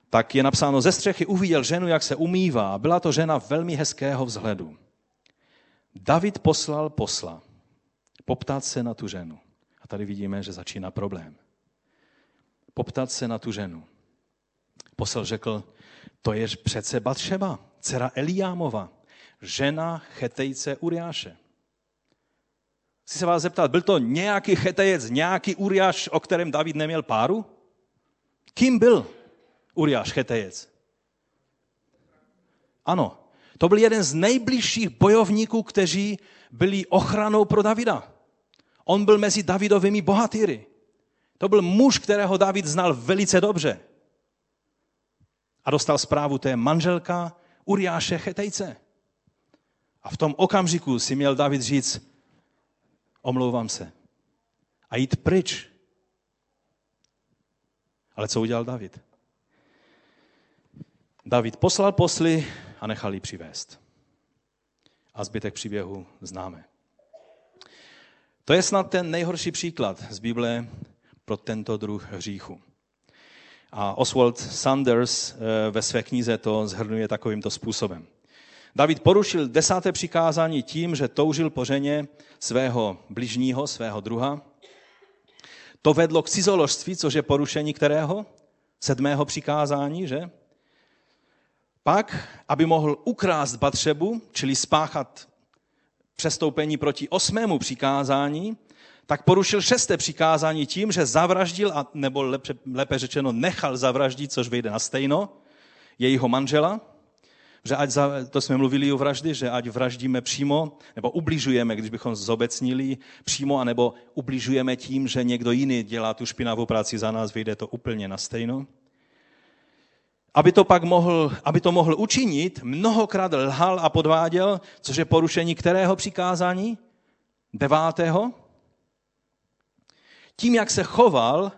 Tak je napsáno, ze střechy uviděl ženu, jak se umývá. Byla to žena velmi hezkého vzhledu. David poslal posla poptat se na tu ženu. A tady vidíme, že začíná problém. Poptat se na tu ženu. Posel řekl, to je přece Batšeba, dcera Eliámova, žena chetejce Uriáše. Chci se vás zeptat, byl to nějaký chetejec, nějaký Uriáš, o kterém David neměl páru? Kým byl Uriáš chetejec? Ano, to byl jeden z nejbližších bojovníků, kteří byli ochranou pro Davida. On byl mezi Davidovými bohatýry. To byl muž, kterého David znal velice dobře. A dostal zprávu, to je manželka Uriáše Chetejce. A v tom okamžiku si měl David říct, omlouvám se. A jít pryč. Ale co udělal David? David poslal posly a nechal ji přivést. A zbytek příběhu známe. To je snad ten nejhorší příklad z Bible pro tento druh hříchu. A Oswald Sanders eh, ve své knize to zhrnuje takovýmto způsobem. David porušil desáté přikázání tím, že toužil po ženě svého bližního, svého druha. To vedlo k cizoložství, což je porušení kterého? Sedmého přikázání, že? Pak, aby mohl ukrást Batřebu, čili spáchat přestoupení proti osmému přikázání, tak porušil šesté přikázání tím, že zavraždil, a, nebo lépe, lépe řečeno nechal zavraždit, což vyjde na stejno, jejího manžela, že ať, za, to jsme mluvili o vraždy, že ať vraždíme přímo, nebo ubližujeme, když bychom zobecnili přímo, anebo ubližujeme tím, že někdo jiný dělá tu špinavou práci za nás, vyjde to úplně na stejno. Aby to pak mohl, aby to mohl učinit, mnohokrát lhal a podváděl, což je porušení kterého přikázání? Devátého. Tím, jak se choval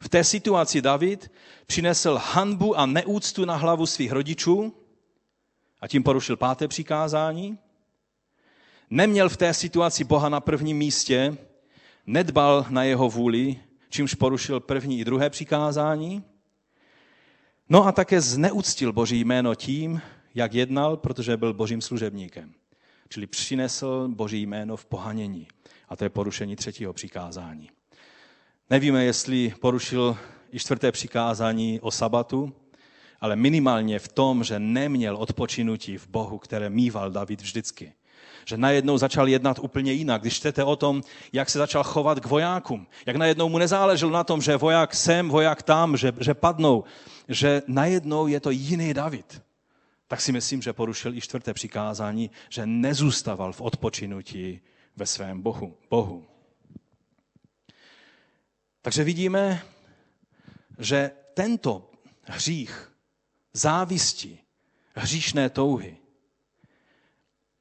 v té situaci David, přinesl hanbu a neúctu na hlavu svých rodičů a tím porušil páté přikázání. Neměl v té situaci Boha na prvním místě, nedbal na jeho vůli, čímž porušil první i druhé přikázání – No a také zneuctil Boží jméno tím, jak jednal, protože byl božím služebníkem. Čili přinesl Boží jméno v pohanění. A to je porušení třetího přikázání. Nevíme, jestli porušil i čtvrté přikázání o sabatu, ale minimálně v tom, že neměl odpočinutí v Bohu, které mýval David vždycky že najednou začal jednat úplně jinak. Když čtete o tom, jak se začal chovat k vojákům, jak najednou mu nezáleželo na tom, že voják sem, voják tam, že, že padnou, že najednou je to jiný David. Tak si myslím, že porušil i čtvrté přikázání, že nezůstával v odpočinutí ve svém Bohu. Bohu. Takže vidíme, že tento hřích závisti, hříšné touhy,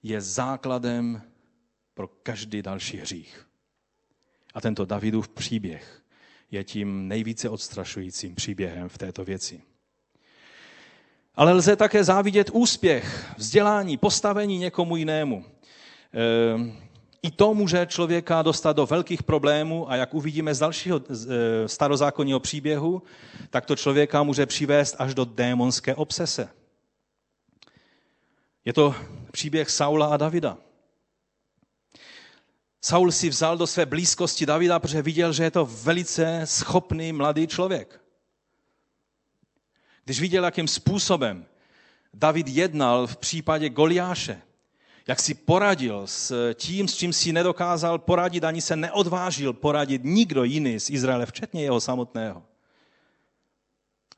je základem pro každý další hřích. A tento Davidův příběh je tím nejvíce odstrašujícím příběhem v této věci. Ale lze také závidět úspěch, vzdělání, postavení někomu jinému. Ehm, I to může člověka dostat do velkých problémů a jak uvidíme z dalšího e, starozákonního příběhu, tak to člověka může přivést až do démonské obsese. Je to příběh Saula a Davida. Saul si vzal do své blízkosti Davida, protože viděl, že je to velice schopný mladý člověk. Když viděl, jakým způsobem David jednal v případě Goliáše, jak si poradil s tím, s čím si nedokázal poradit, ani se neodvážil poradit nikdo jiný z Izraele, včetně jeho samotného,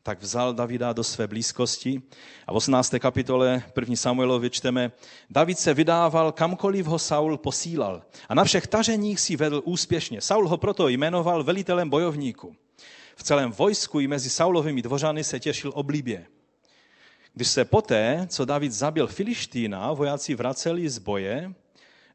tak vzal Davida do své blízkosti. A v 18. kapitole 1. Samuelovi čteme, David se vydával kamkoliv ho Saul posílal a na všech taženích si vedl úspěšně. Saul ho proto jmenoval velitelem bojovníku. V celém vojsku i mezi Saulovými dvořany se těšil oblíbě. Když se poté, co David zabil Filištína, vojáci vraceli z boje,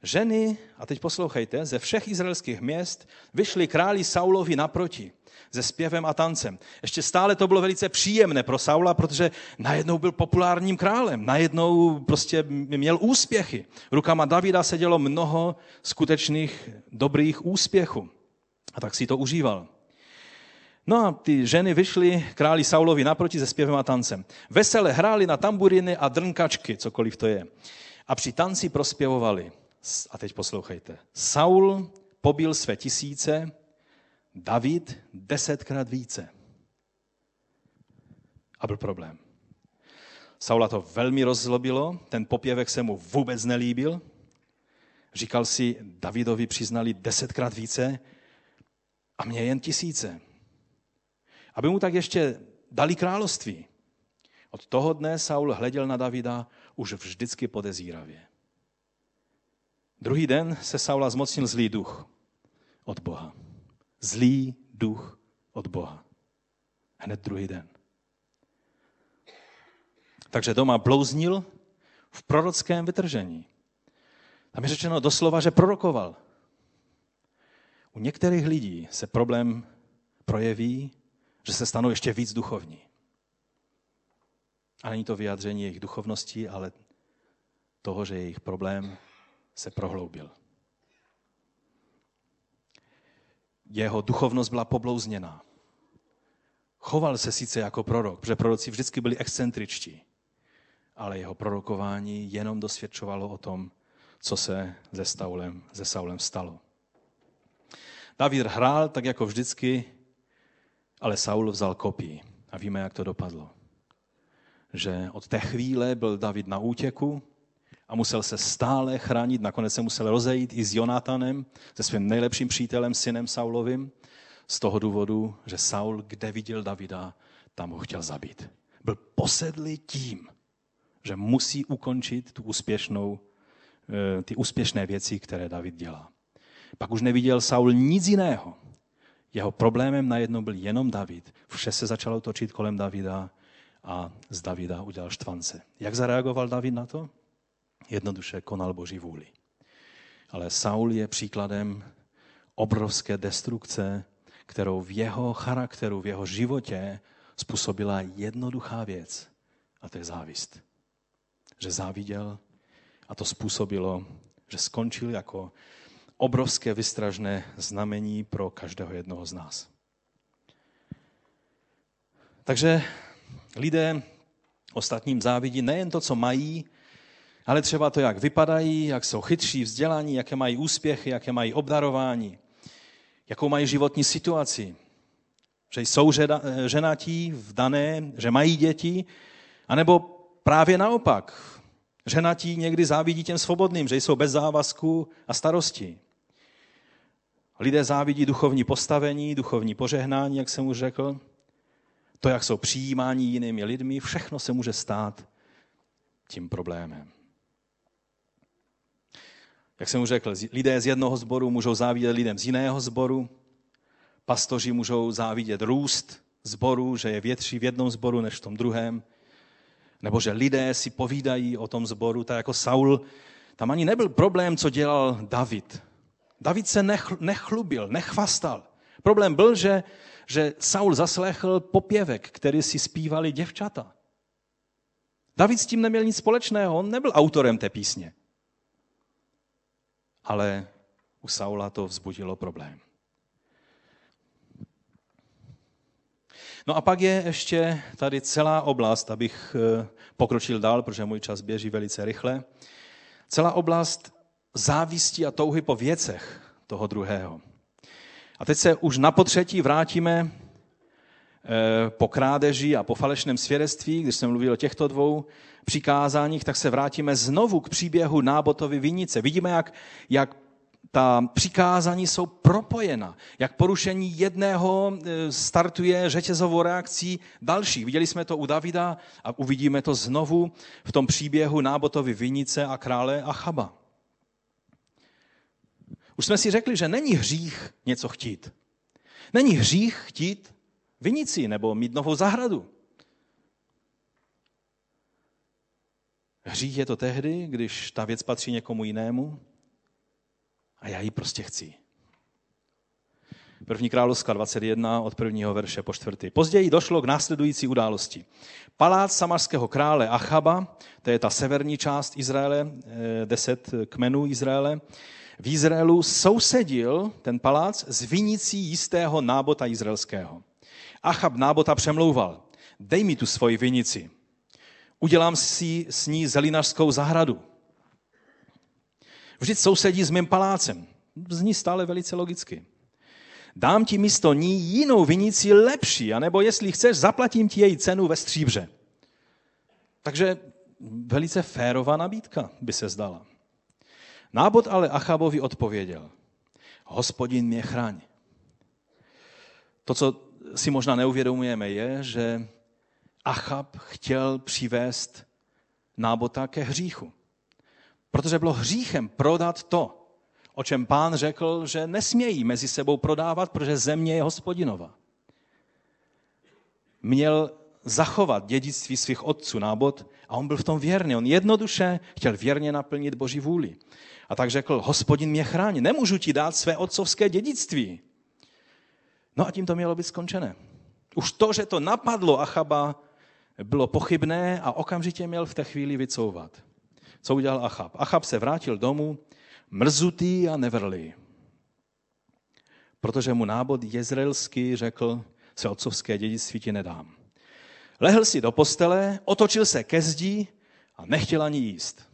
ženy, a teď poslouchejte, ze všech izraelských měst vyšli králi Saulovi naproti se zpěvem a tancem. Ještě stále to bylo velice příjemné pro Saula, protože najednou byl populárním králem, najednou prostě měl úspěchy. Rukama Davida se dělo mnoho skutečných dobrých úspěchů. A tak si to užíval. No a ty ženy vyšly králi Saulovi naproti se zpěvem a tancem. Vesele hráli na tamburiny a drnkačky, cokoliv to je. A při tanci prospěvovali. A teď poslouchejte. Saul pobil své tisíce, David desetkrát více. A byl problém. Saula to velmi rozzlobilo, ten popěvek se mu vůbec nelíbil. Říkal si, Davidovi přiznali desetkrát více a mě jen tisíce. Aby mu tak ještě dali království. Od toho dne Saul hleděl na Davida už vždycky podezíravě. Druhý den se Saula zmocnil zlý duch od Boha zlý duch od Boha. Hned druhý den. Takže doma blouznil v prorockém vytržení. Tam je řečeno doslova, že prorokoval. U některých lidí se problém projeví, že se stanou ještě víc duchovní. A není to vyjádření jejich duchovnosti, ale toho, že jejich problém se prohloubil. Jeho duchovnost byla poblouzněná. Choval se sice jako prorok, protože proroci vždycky byli excentričtí, ale jeho prorokování jenom dosvědčovalo o tom, co se se Saulem, se Saulem stalo. David hrál tak jako vždycky, ale Saul vzal kopii. A víme, jak to dopadlo. Že od té chvíle byl David na útěku, a musel se stále chránit. Nakonec se musel rozejít i s Jonátanem, se svým nejlepším přítelem, synem Saulovým, z toho důvodu, že Saul, kde viděl Davida, tam ho chtěl zabít. Byl posedlý tím, že musí ukončit tu úspěšnou, eh, ty úspěšné věci, které David dělá. Pak už neviděl Saul nic jiného. Jeho problémem najednou byl jenom David. Vše se začalo točit kolem Davida a z Davida udělal štvance. Jak zareagoval David na to? Jednoduše konal Boží vůli. Ale Saul je příkladem obrovské destrukce, kterou v jeho charakteru, v jeho životě způsobila jednoduchá věc, a to je závist. Že záviděl a to způsobilo, že skončil jako obrovské vystražné znamení pro každého jednoho z nás. Takže lidé ostatním závidí nejen to, co mají, ale třeba to, jak vypadají, jak jsou chytří, vzdělaní, jaké mají úspěchy, jaké mají obdarování, jakou mají životní situaci. Že jsou ženatí, vdané, že mají děti, anebo právě naopak. Ženatí někdy závidí těm svobodným, že jsou bez závazku a starosti. Lidé závidí duchovní postavení, duchovní požehnání, jak jsem už řekl. To, jak jsou přijímáni jinými lidmi, všechno se může stát tím problémem. Jak jsem už řekl, lidé z jednoho sboru můžou závidět lidem z jiného sboru, pastoři můžou závidět růst sboru, že je větší v jednom sboru než v tom druhém, nebo že lidé si povídají o tom sboru, tak jako Saul, tam ani nebyl problém, co dělal David. David se nechlubil, nechvastal. Problém byl, že, že Saul zaslechl popěvek, který si zpívali děvčata. David s tím neměl nic společného, on nebyl autorem té písně ale u Saula to vzbudilo problém. No a pak je ještě tady celá oblast, abych eh, pokročil dál, protože můj čas běží velice rychle. Celá oblast závistí a touhy po věcech toho druhého. A teď se už na potřetí vrátíme po krádeži a po falešném svědectví, když jsem mluvil o těchto dvou přikázáních, tak se vrátíme znovu k příběhu Nábotovy vinice. Vidíme, jak, jak ta přikázání jsou propojena. Jak porušení jedného e, startuje řetězovou reakcí další. Viděli jsme to u Davida a uvidíme to znovu v tom příběhu Nábotovi vinice a krále Achaba. Už jsme si řekli, že není hřích něco chtít. Není hřích chtít vinici nebo mít novou zahradu. Hřích je to tehdy, když ta věc patří někomu jinému a já ji prostě chci. První královská 21 od prvního verše po čtvrtý. Později došlo k následující události. Palác samarského krále Achaba, to je ta severní část Izraele, eh, deset kmenů Izraele, v Izraelu sousedil ten palác s vinicí jistého nábota izraelského. Achab nábota přemlouval, dej mi tu svoji vinici, udělám si s ní zelinařskou zahradu. Vždyť sousedí s mým palácem. Zní stále velice logicky. Dám ti místo ní jinou vinici lepší, anebo jestli chceš, zaplatím ti její cenu ve stříbře. Takže velice férová nabídka by se zdala. Nábod ale Achabovi odpověděl, hospodin mě chráň. To, co si možná neuvědomujeme, je, že Achab chtěl přivést Nábota ke hříchu. Protože bylo hříchem prodat to, o čem pán řekl, že nesmějí mezi sebou prodávat, protože země je hospodinova. Měl zachovat dědictví svých otců nábod a on byl v tom věrný. On jednoduše chtěl věrně naplnit Boží vůli. A tak řekl, hospodin mě chrání, nemůžu ti dát své otcovské dědictví. No a tím to mělo být skončené. Už to, že to napadlo Achaba, bylo pochybné a okamžitě měl v té chvíli vycouvat. Co udělal Achab? Achab se vrátil domů mrzutý a nevrlý. Protože mu nábod jezreelský řekl, se otcovské dědictví ti nedám. Lehl si do postele, otočil se ke zdi a nechtěl ani jíst.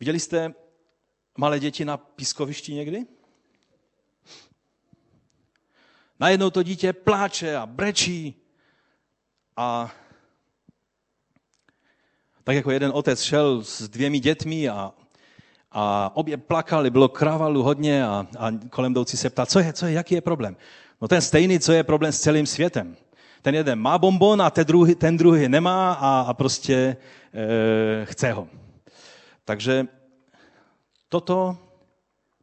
Viděli jste malé děti na pískovišti někdy? Najednou to dítě pláče a brečí a tak jako jeden otec šel s dvěmi dětmi a, a obě plakali, bylo kravalu hodně a, a kolem jdoucí se ptá, co je, co je, jaký je problém. No ten stejný, co je problém s celým světem. Ten jeden má bonbon a ten druhý, ten druhý nemá a, a prostě e, chce ho. Takže toto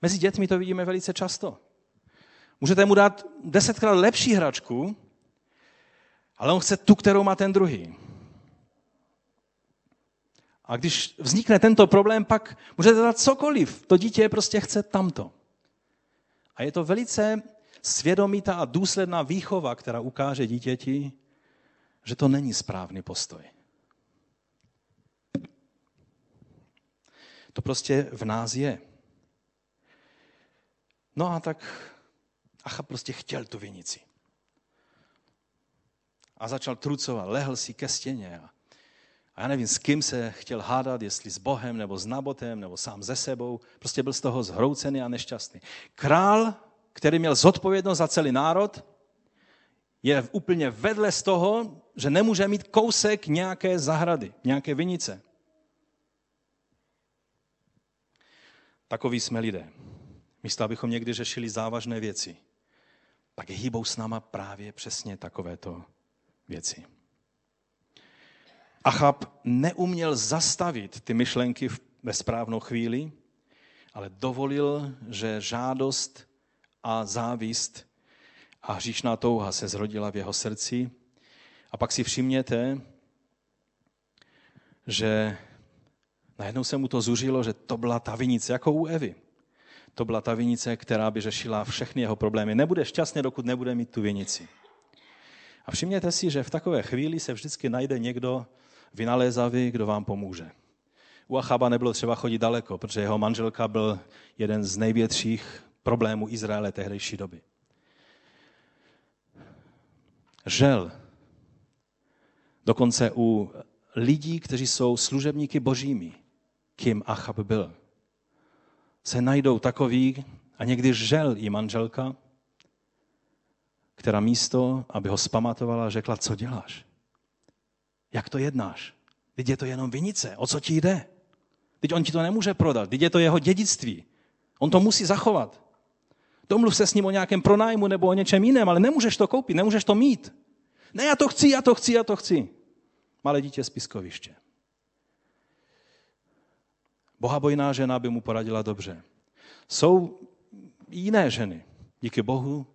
mezi dětmi to vidíme velice často. Můžete mu dát desetkrát lepší hračku, ale on chce tu, kterou má ten druhý. A když vznikne tento problém, pak můžete dát cokoliv. To dítě prostě chce tamto. A je to velice svědomitá a důsledná výchova, která ukáže dítěti, že to není správný postoj. To prostě v nás je. No a tak Acha prostě chtěl tu vinici. A začal trucovat, lehl si ke stěně a, a já nevím, s kým se chtěl hádat, jestli s Bohem, nebo s Nabotem, nebo sám ze sebou. Prostě byl z toho zhroucený a nešťastný. Král, který měl zodpovědnost za celý národ, je úplně vedle z toho, že nemůže mít kousek nějaké zahrady, nějaké vinice. Takoví jsme lidé. Místo, abychom někdy řešili závažné věci, tak hýbou s náma právě přesně takovéto věci. Achab neuměl zastavit ty myšlenky ve správnou chvíli, ale dovolil, že žádost a závist a hříšná touha se zrodila v jeho srdci. A pak si všimněte, že najednou se mu to zuřilo, že to byla ta vinice, jako u Evy. To byla ta vinice, která by řešila všechny jeho problémy. Nebude šťastný, dokud nebude mít tu vinici. A všimněte si, že v takové chvíli se vždycky najde někdo vynalézavý, kdo vám pomůže. U Achaba nebylo třeba chodit daleko, protože jeho manželka byl jeden z největších problémů Izraele tehdejší doby. Žel. Dokonce u lidí, kteří jsou služebníky božími, kým Achab byl, se najdou takový, a někdy žel i manželka, která místo, aby ho spamatovala, řekla, co děláš? Jak to jednáš? Teď je to jenom vinice. O co ti jde? Teď on ti to nemůže prodat, teď je to jeho dědictví. On to musí zachovat. Domluv se s ním o nějakém pronájmu nebo o něčem jiném, ale nemůžeš to koupit, nemůžeš to mít. Ne, já to chci, já to chci, já to chci. Malé dítě z piskoviště. Bohabojná žena by mu poradila dobře. Jsou jiné ženy, díky Bohu,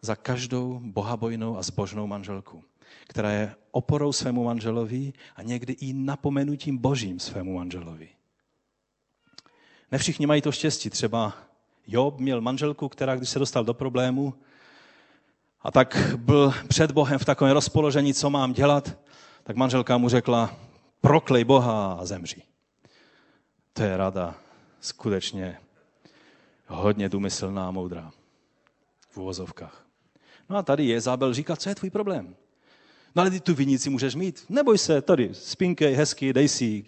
za každou bohabojnou a zbožnou manželku, která je oporou svému manželovi a někdy i napomenutím božím svému manželovi. Ne všichni mají to štěstí. Třeba Job měl manželku, která když se dostal do problému, a tak byl před Bohem v takovém rozpoložení, co mám dělat, tak manželka mu řekla, proklej Boha a zemři. To je rada skutečně hodně důmyslná a moudrá v uvozovkách. No a tady Jezabel říká, co je tvůj problém? No ale ty tu vinici můžeš mít. Neboj se, tady spinkej hezky, dej si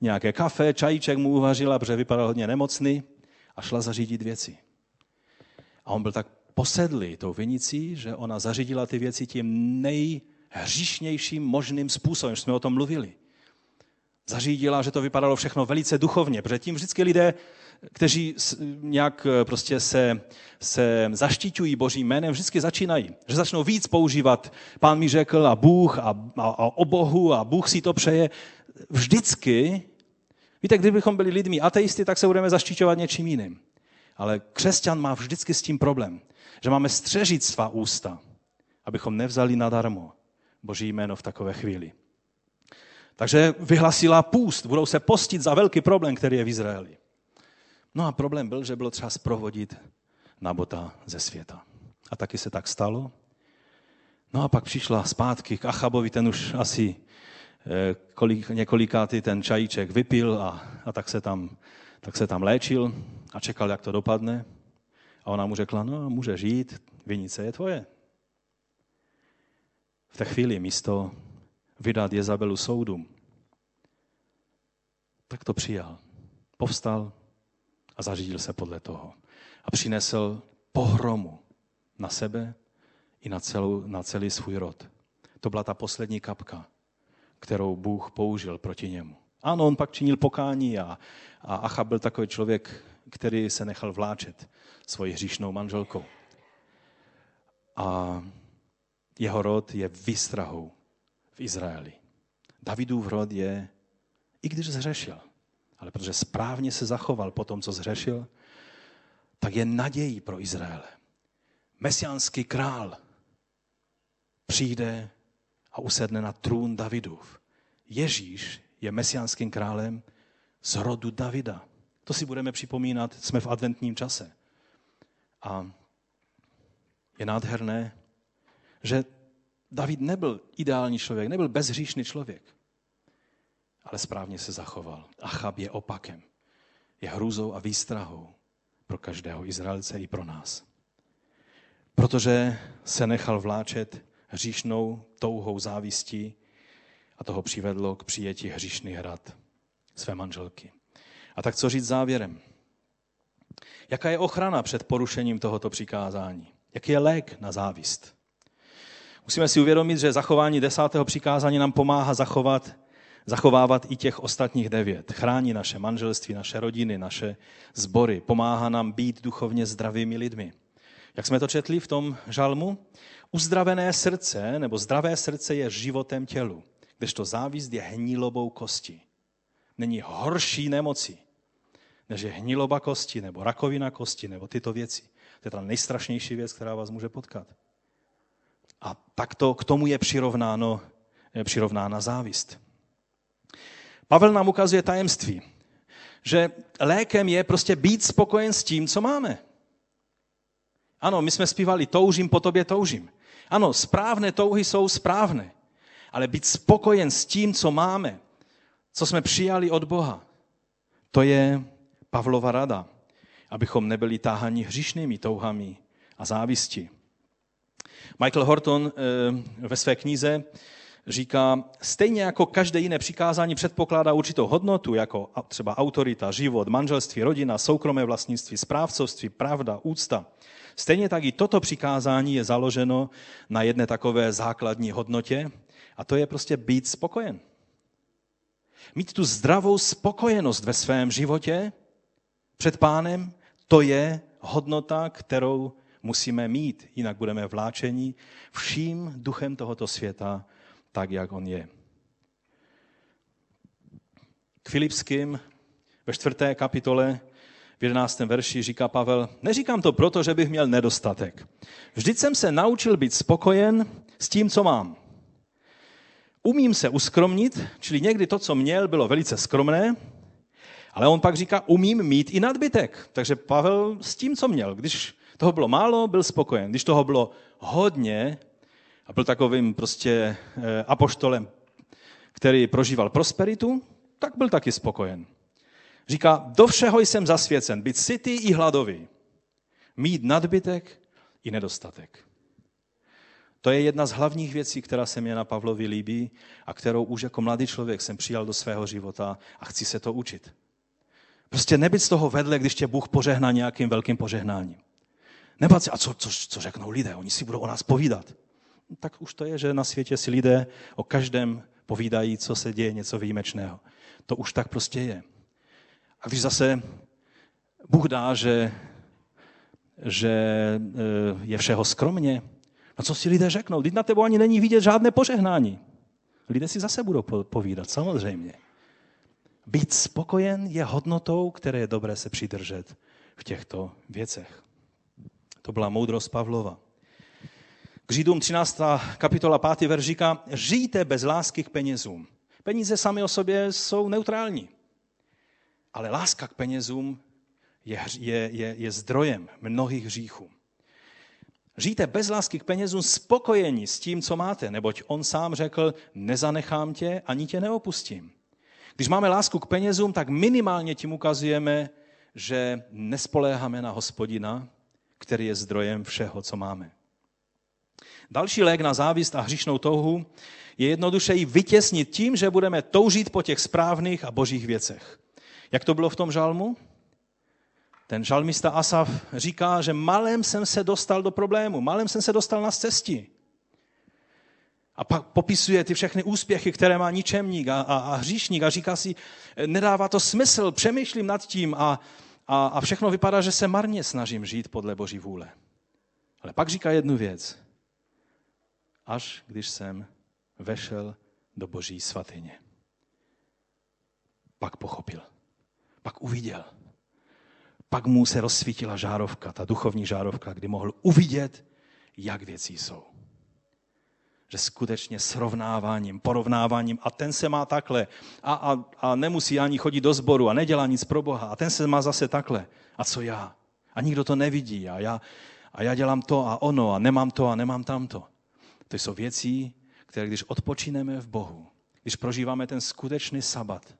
nějaké kafe, čajíček mu uvařila, protože vypadal hodně nemocný a šla zařídit věci. A on byl tak posedlý tou vinicí, že ona zařídila ty věci tím nejhříšnějším možným způsobem, jsme o tom mluvili. Zařídila, že to vypadalo všechno velice duchovně, protože tím vždycky lidé, kteří nějak eh, prostě se, se zaštiťují božím jménem, vždycky začínají. Že začnou víc používat, pán mi řekl a Bůh a, a, a o Bohu a Bůh si to přeje. Vždycky, víte, kdybychom byli lidmi ateisty, tak se budeme zaštiťovat něčím jiným. Ale křesťan má vždycky s tím problém že máme střežit svá ústa, abychom nevzali nadarmo Boží jméno v takové chvíli. Takže vyhlasila půst, budou se postit za velký problém, který je v Izraeli. No a problém byl, že bylo třeba zprovodit Nabota ze světa. A taky se tak stalo. No a pak přišla zpátky k Achabovi, ten už asi eh, kolik, několikátý ten čajíček vypil a, a tak, se tam, tak se tam léčil a čekal, jak to dopadne. A ona mu řekla, no může žít, vinice je tvoje. V té chvíli místo vydat Jezabelu soudům, tak to přijal. Povstal a zařídil se podle toho. A přinesl pohromu na sebe i na, celou, na celý svůj rod. To byla ta poslední kapka, kterou Bůh použil proti němu. Ano, on pak činil pokání a, a Achab byl takový člověk, který se nechal vláčet svoji hříšnou manželkou. A jeho rod je výstrahou v Izraeli. Davidův rod je, i když zhřešil, ale protože správně se zachoval po tom, co zhřešil, tak je nadějí pro Izraele. Mesiánský král přijde a usedne na trůn Davidův. Ježíš je mesiánským králem z rodu Davida. To si budeme připomínat, jsme v adventním čase. A je nádherné, že David nebyl ideální člověk, nebyl bezhříšný člověk, ale správně se zachoval. Achab je opakem. Je hrůzou a výstrahou pro každého Izraelce i pro nás. Protože se nechal vláčet hříšnou touhou závistí a toho přivedlo k přijetí hříšných hrad své manželky. A tak co říct závěrem? Jaká je ochrana před porušením tohoto přikázání? Jaký je lék na závist? Musíme si uvědomit, že zachování desátého přikázání nám pomáhá zachovat, zachovávat i těch ostatních devět. Chrání naše manželství, naše rodiny, naše sbory. Pomáhá nám být duchovně zdravými lidmi. Jak jsme to četli v tom žalmu? Uzdravené srdce nebo zdravé srdce je životem tělu, kdežto závist je hnilobou kosti. Není horší nemoci, než je hniloba kosti, nebo rakovina kosti, nebo tyto věci. To je ta nejstrašnější věc, která vás může potkat. A takto k tomu je přirovnáno, přirovnána závist. Pavel nám ukazuje tajemství, že lékem je prostě být spokojen s tím, co máme. Ano, my jsme zpívali toužím, po tobě toužím. Ano, správné touhy jsou správné, ale být spokojen s tím, co máme, co jsme přijali od Boha, to je Pavlova rada, abychom nebyli táhaní hříšnými touhami a závisti. Michael Horton eh, ve své knize říká, stejně jako každé jiné přikázání předpokládá určitou hodnotu, jako třeba autorita, život, manželství, rodina, soukromé vlastnictví, správcovství, pravda, úcta. Stejně tak i toto přikázání je založeno na jedné takové základní hodnotě, a to je prostě být spokojen. Mít tu zdravou spokojenost ve svém životě před pánem, to je hodnota, kterou musíme mít, jinak budeme vláčeni vším duchem tohoto světa, tak, jak on je. K Filipským ve čtvrté kapitole v 11. verši říká Pavel, neříkám to proto, že bych měl nedostatek. Vždyť jsem se naučil být spokojen s tím, co mám. Umím se uskromnit, čili někdy to, co měl, bylo velice skromné, ale on pak říká, umím mít i nadbytek. Takže Pavel s tím, co měl, když toho bylo málo, byl spokojen. Když toho bylo hodně, a byl takovým prostě eh, apoštolem, který prožíval prosperitu, tak byl taky spokojen. Říká, do všeho jsem zasvěcen, být sytý i hladový, mít nadbytek i nedostatek. To je jedna z hlavních věcí, která se mě na Pavlovi líbí a kterou už jako mladý člověk jsem přijal do svého života a chci se to učit. Prostě nebyt z toho vedle, když tě Bůh požehná nějakým velkým požehnáním. Nebát se, a co, co, co řeknou lidé? Oni si budou o nás povídat. Tak už to je, že na světě si lidé o každém povídají, co se děje, něco výjimečného. To už tak prostě je. A když zase Bůh dá, že, že eh, je všeho skromně, no co si lidé řeknou? Teď na tebe ani není vidět žádné požehnání. Lidé si zase budou povídat, samozřejmě. Být spokojen je hodnotou, které je dobré se přidržet v těchto věcech. To byla moudrost Pavlova. K Židům 13. kapitola 5. verš říká, žijte bez lásky k penězům. Peníze sami o sobě jsou neutrální. Ale láska k penězům je, je, je, je zdrojem mnohých hříchů. Žijte bez lásky k penězům spokojení s tím, co máte, neboť on sám řekl, nezanechám tě, ani tě neopustím. Když máme lásku k penězům, tak minimálně tím ukazujeme, že nespoléháme na hospodina, který je zdrojem všeho, co máme. Další lék na závist a hříšnou touhu je jednoduše ji vytěsnit tím, že budeme toužit po těch správných a božích věcech. Jak to bylo v tom žalmu? Ten žalmista Asaf říká, že malem jsem se dostal do problému, malem jsem se dostal na cestí. A pak popisuje ty všechny úspěchy, které má ničemník a, a, a hříšník a říká si, nedává to smysl, přemýšlím nad tím a, a, a všechno vypadá, že se marně snažím žít podle Boží vůle. Ale pak říká jednu věc. Až když jsem vešel do Boží svatyně. Pak pochopil. Pak uviděl. Pak mu se rozsvítila žárovka, ta duchovní žárovka, kdy mohl uvidět, jak věci jsou že skutečně srovnáváním, porovnáváním a ten se má takhle a, a, a nemusí ani chodit do sboru a nedělá nic pro Boha a ten se má zase takhle. A co já? A nikdo to nevidí a já, a já dělám to a ono a nemám to a nemám tamto. To jsou věci, které když odpočineme v Bohu, když prožíváme ten skutečný sabat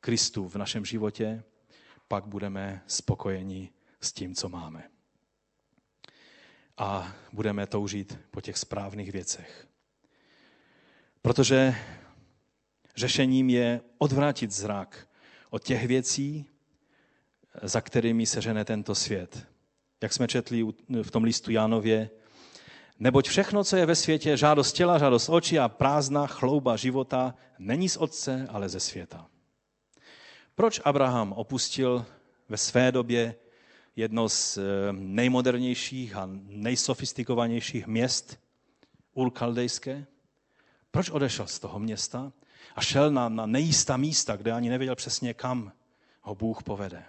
Kristu v našem životě, pak budeme spokojeni s tím, co máme. A budeme toužit po těch správných věcech. Protože řešením je odvrátit zrak od těch věcí, za kterými se žene tento svět. Jak jsme četli v tom listu Jánově, neboť všechno, co je ve světě, žádost těla, žádost očí a prázdná chlouba života, není z Otce, ale ze světa. Proč Abraham opustil ve své době jedno z eh, nejmodernějších a nejsofistikovanějších měst Ur Kaldejské? Proč odešel z toho města a šel na, na nejistá místa, kde ani nevěděl přesně, kam ho Bůh povede?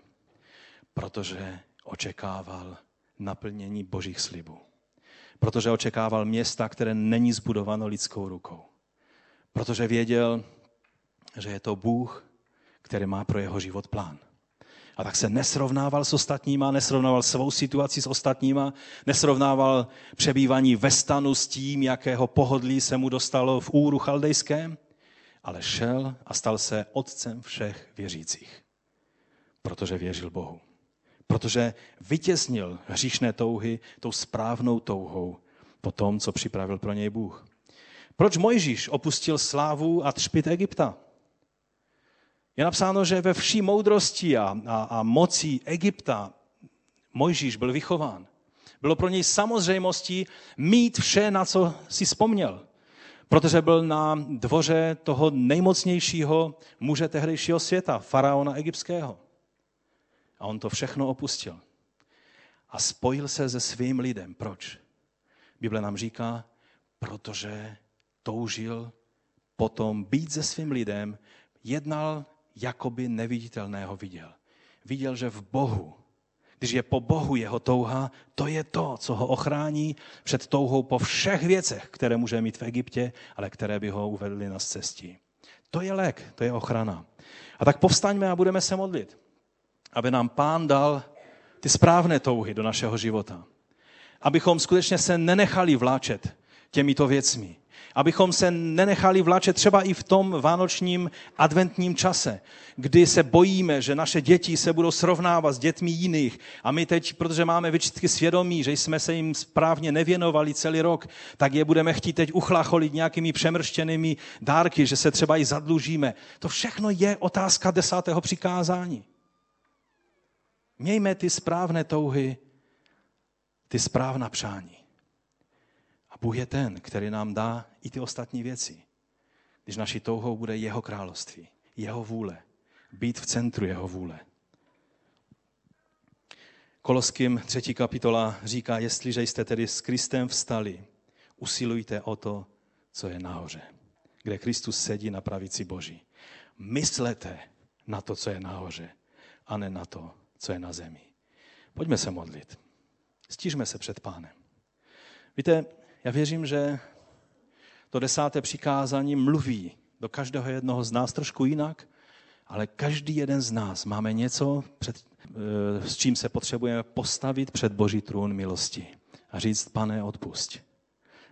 Protože očekával naplnění božích slibů. Protože očekával města, které není zbudováno lidskou rukou. Protože věděl, že je to Bůh, který má pro jeho život plán. A tak se nesrovnával s ostatníma, nesrovnával svou situaci s ostatníma, nesrovnával přebývání ve stanu s tím, jakého pohodlí se mu dostalo v úru chaldejském, ale šel a stal se otcem všech věřících. Protože věřil Bohu. Protože vytěsnil hříšné touhy tou správnou touhou po tom, co připravil pro něj Bůh. Proč Mojžíš opustil slávu a třpit Egypta? Je napsáno, že ve vší moudrosti a, a, a moci Egypta Mojžíš byl vychován. Bylo pro něj samozřejmostí mít vše, na co si vzpomněl. protože byl na dvoře toho nejmocnějšího muže tehdejšího světa, faraona egyptského. A on to všechno opustil. A spojil se se svým lidem. Proč? Bible nám říká, protože toužil potom být se svým lidem, jednal, jakoby neviditelného viděl. Viděl, že v Bohu, když je po Bohu jeho touha, to je to, co ho ochrání před touhou po všech věcech, které může mít v Egyptě, ale které by ho uvedly na cestí. To je lék, to je ochrana. A tak povstaňme a budeme se modlit, aby nám pán dal ty správné touhy do našeho života. Abychom skutečně se nenechali vláčet těmito věcmi. Abychom se nenechali vláčet třeba i v tom vánočním adventním čase, kdy se bojíme, že naše děti se budou srovnávat s dětmi jiných. A my teď, protože máme vyčitky svědomí, že jsme se jim správně nevěnovali celý rok, tak je budeme chtít teď uchlacholit nějakými přemrštěnými dárky, že se třeba i zadlužíme. To všechno je otázka desátého přikázání. Mějme ty správné touhy, ty správná přání. A Bůh je ten, který nám dá i ty ostatní věci. Když naší touhou bude jeho království, jeho vůle, být v centru jeho vůle. Koloským třetí kapitola říká, jestliže jste tedy s Kristem vstali, usilujte o to, co je nahoře, kde Kristus sedí na pravici Boží. Myslete na to, co je nahoře, a ne na to, co je na zemi. Pojďme se modlit. Stížme se před pánem. Víte, já věřím, že to desáté přikázání mluví do každého jednoho z nás trošku jinak, ale každý jeden z nás máme něco, před, eh, s čím se potřebujeme postavit před Boží trůn milosti a říct, pane, odpusť.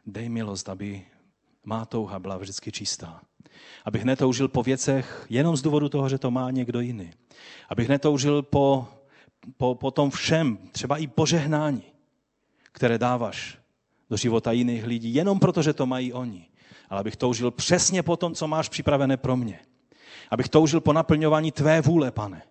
Dej milost, aby má touha byla vždycky čistá. Abych netoužil po věcech jenom z důvodu toho, že to má někdo jiný. Abych netoužil po, po, po tom všem, třeba i požehnání, které dáváš do života jiných lidí, jenom proto, že to mají oni. Ale abych toužil přesně po tom, co máš připravené pro mě. Abych toužil po naplňování tvé vůle, pane.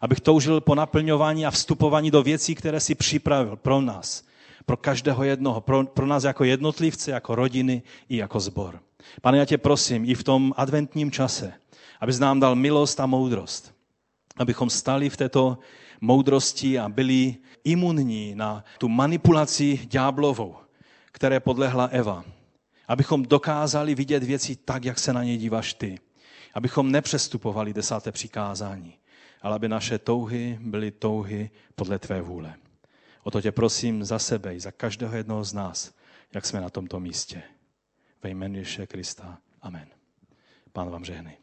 Abych toužil po naplňování a vstupování do věcí, které si připravil pro nás. Pro každého jednoho. Pro, pro nás jako jednotlivce, jako rodiny i jako zbor. Pane, já tě prosím, i v tom adventním čase, abys nám dal milost a moudrost. Abychom stali v této moudrosti a byli imunní na tu manipulaci ďáblovou které podlehla Eva. Abychom dokázali vidět věci tak, jak se na ně díváš ty. Abychom nepřestupovali desáté přikázání, ale aby naše touhy byly touhy podle tvé vůle. O to tě prosím za sebe i za každého jednoho z nás, jak jsme na tomto místě. Ve jménu Ježíše Krista. Amen. Pán vám žehnej.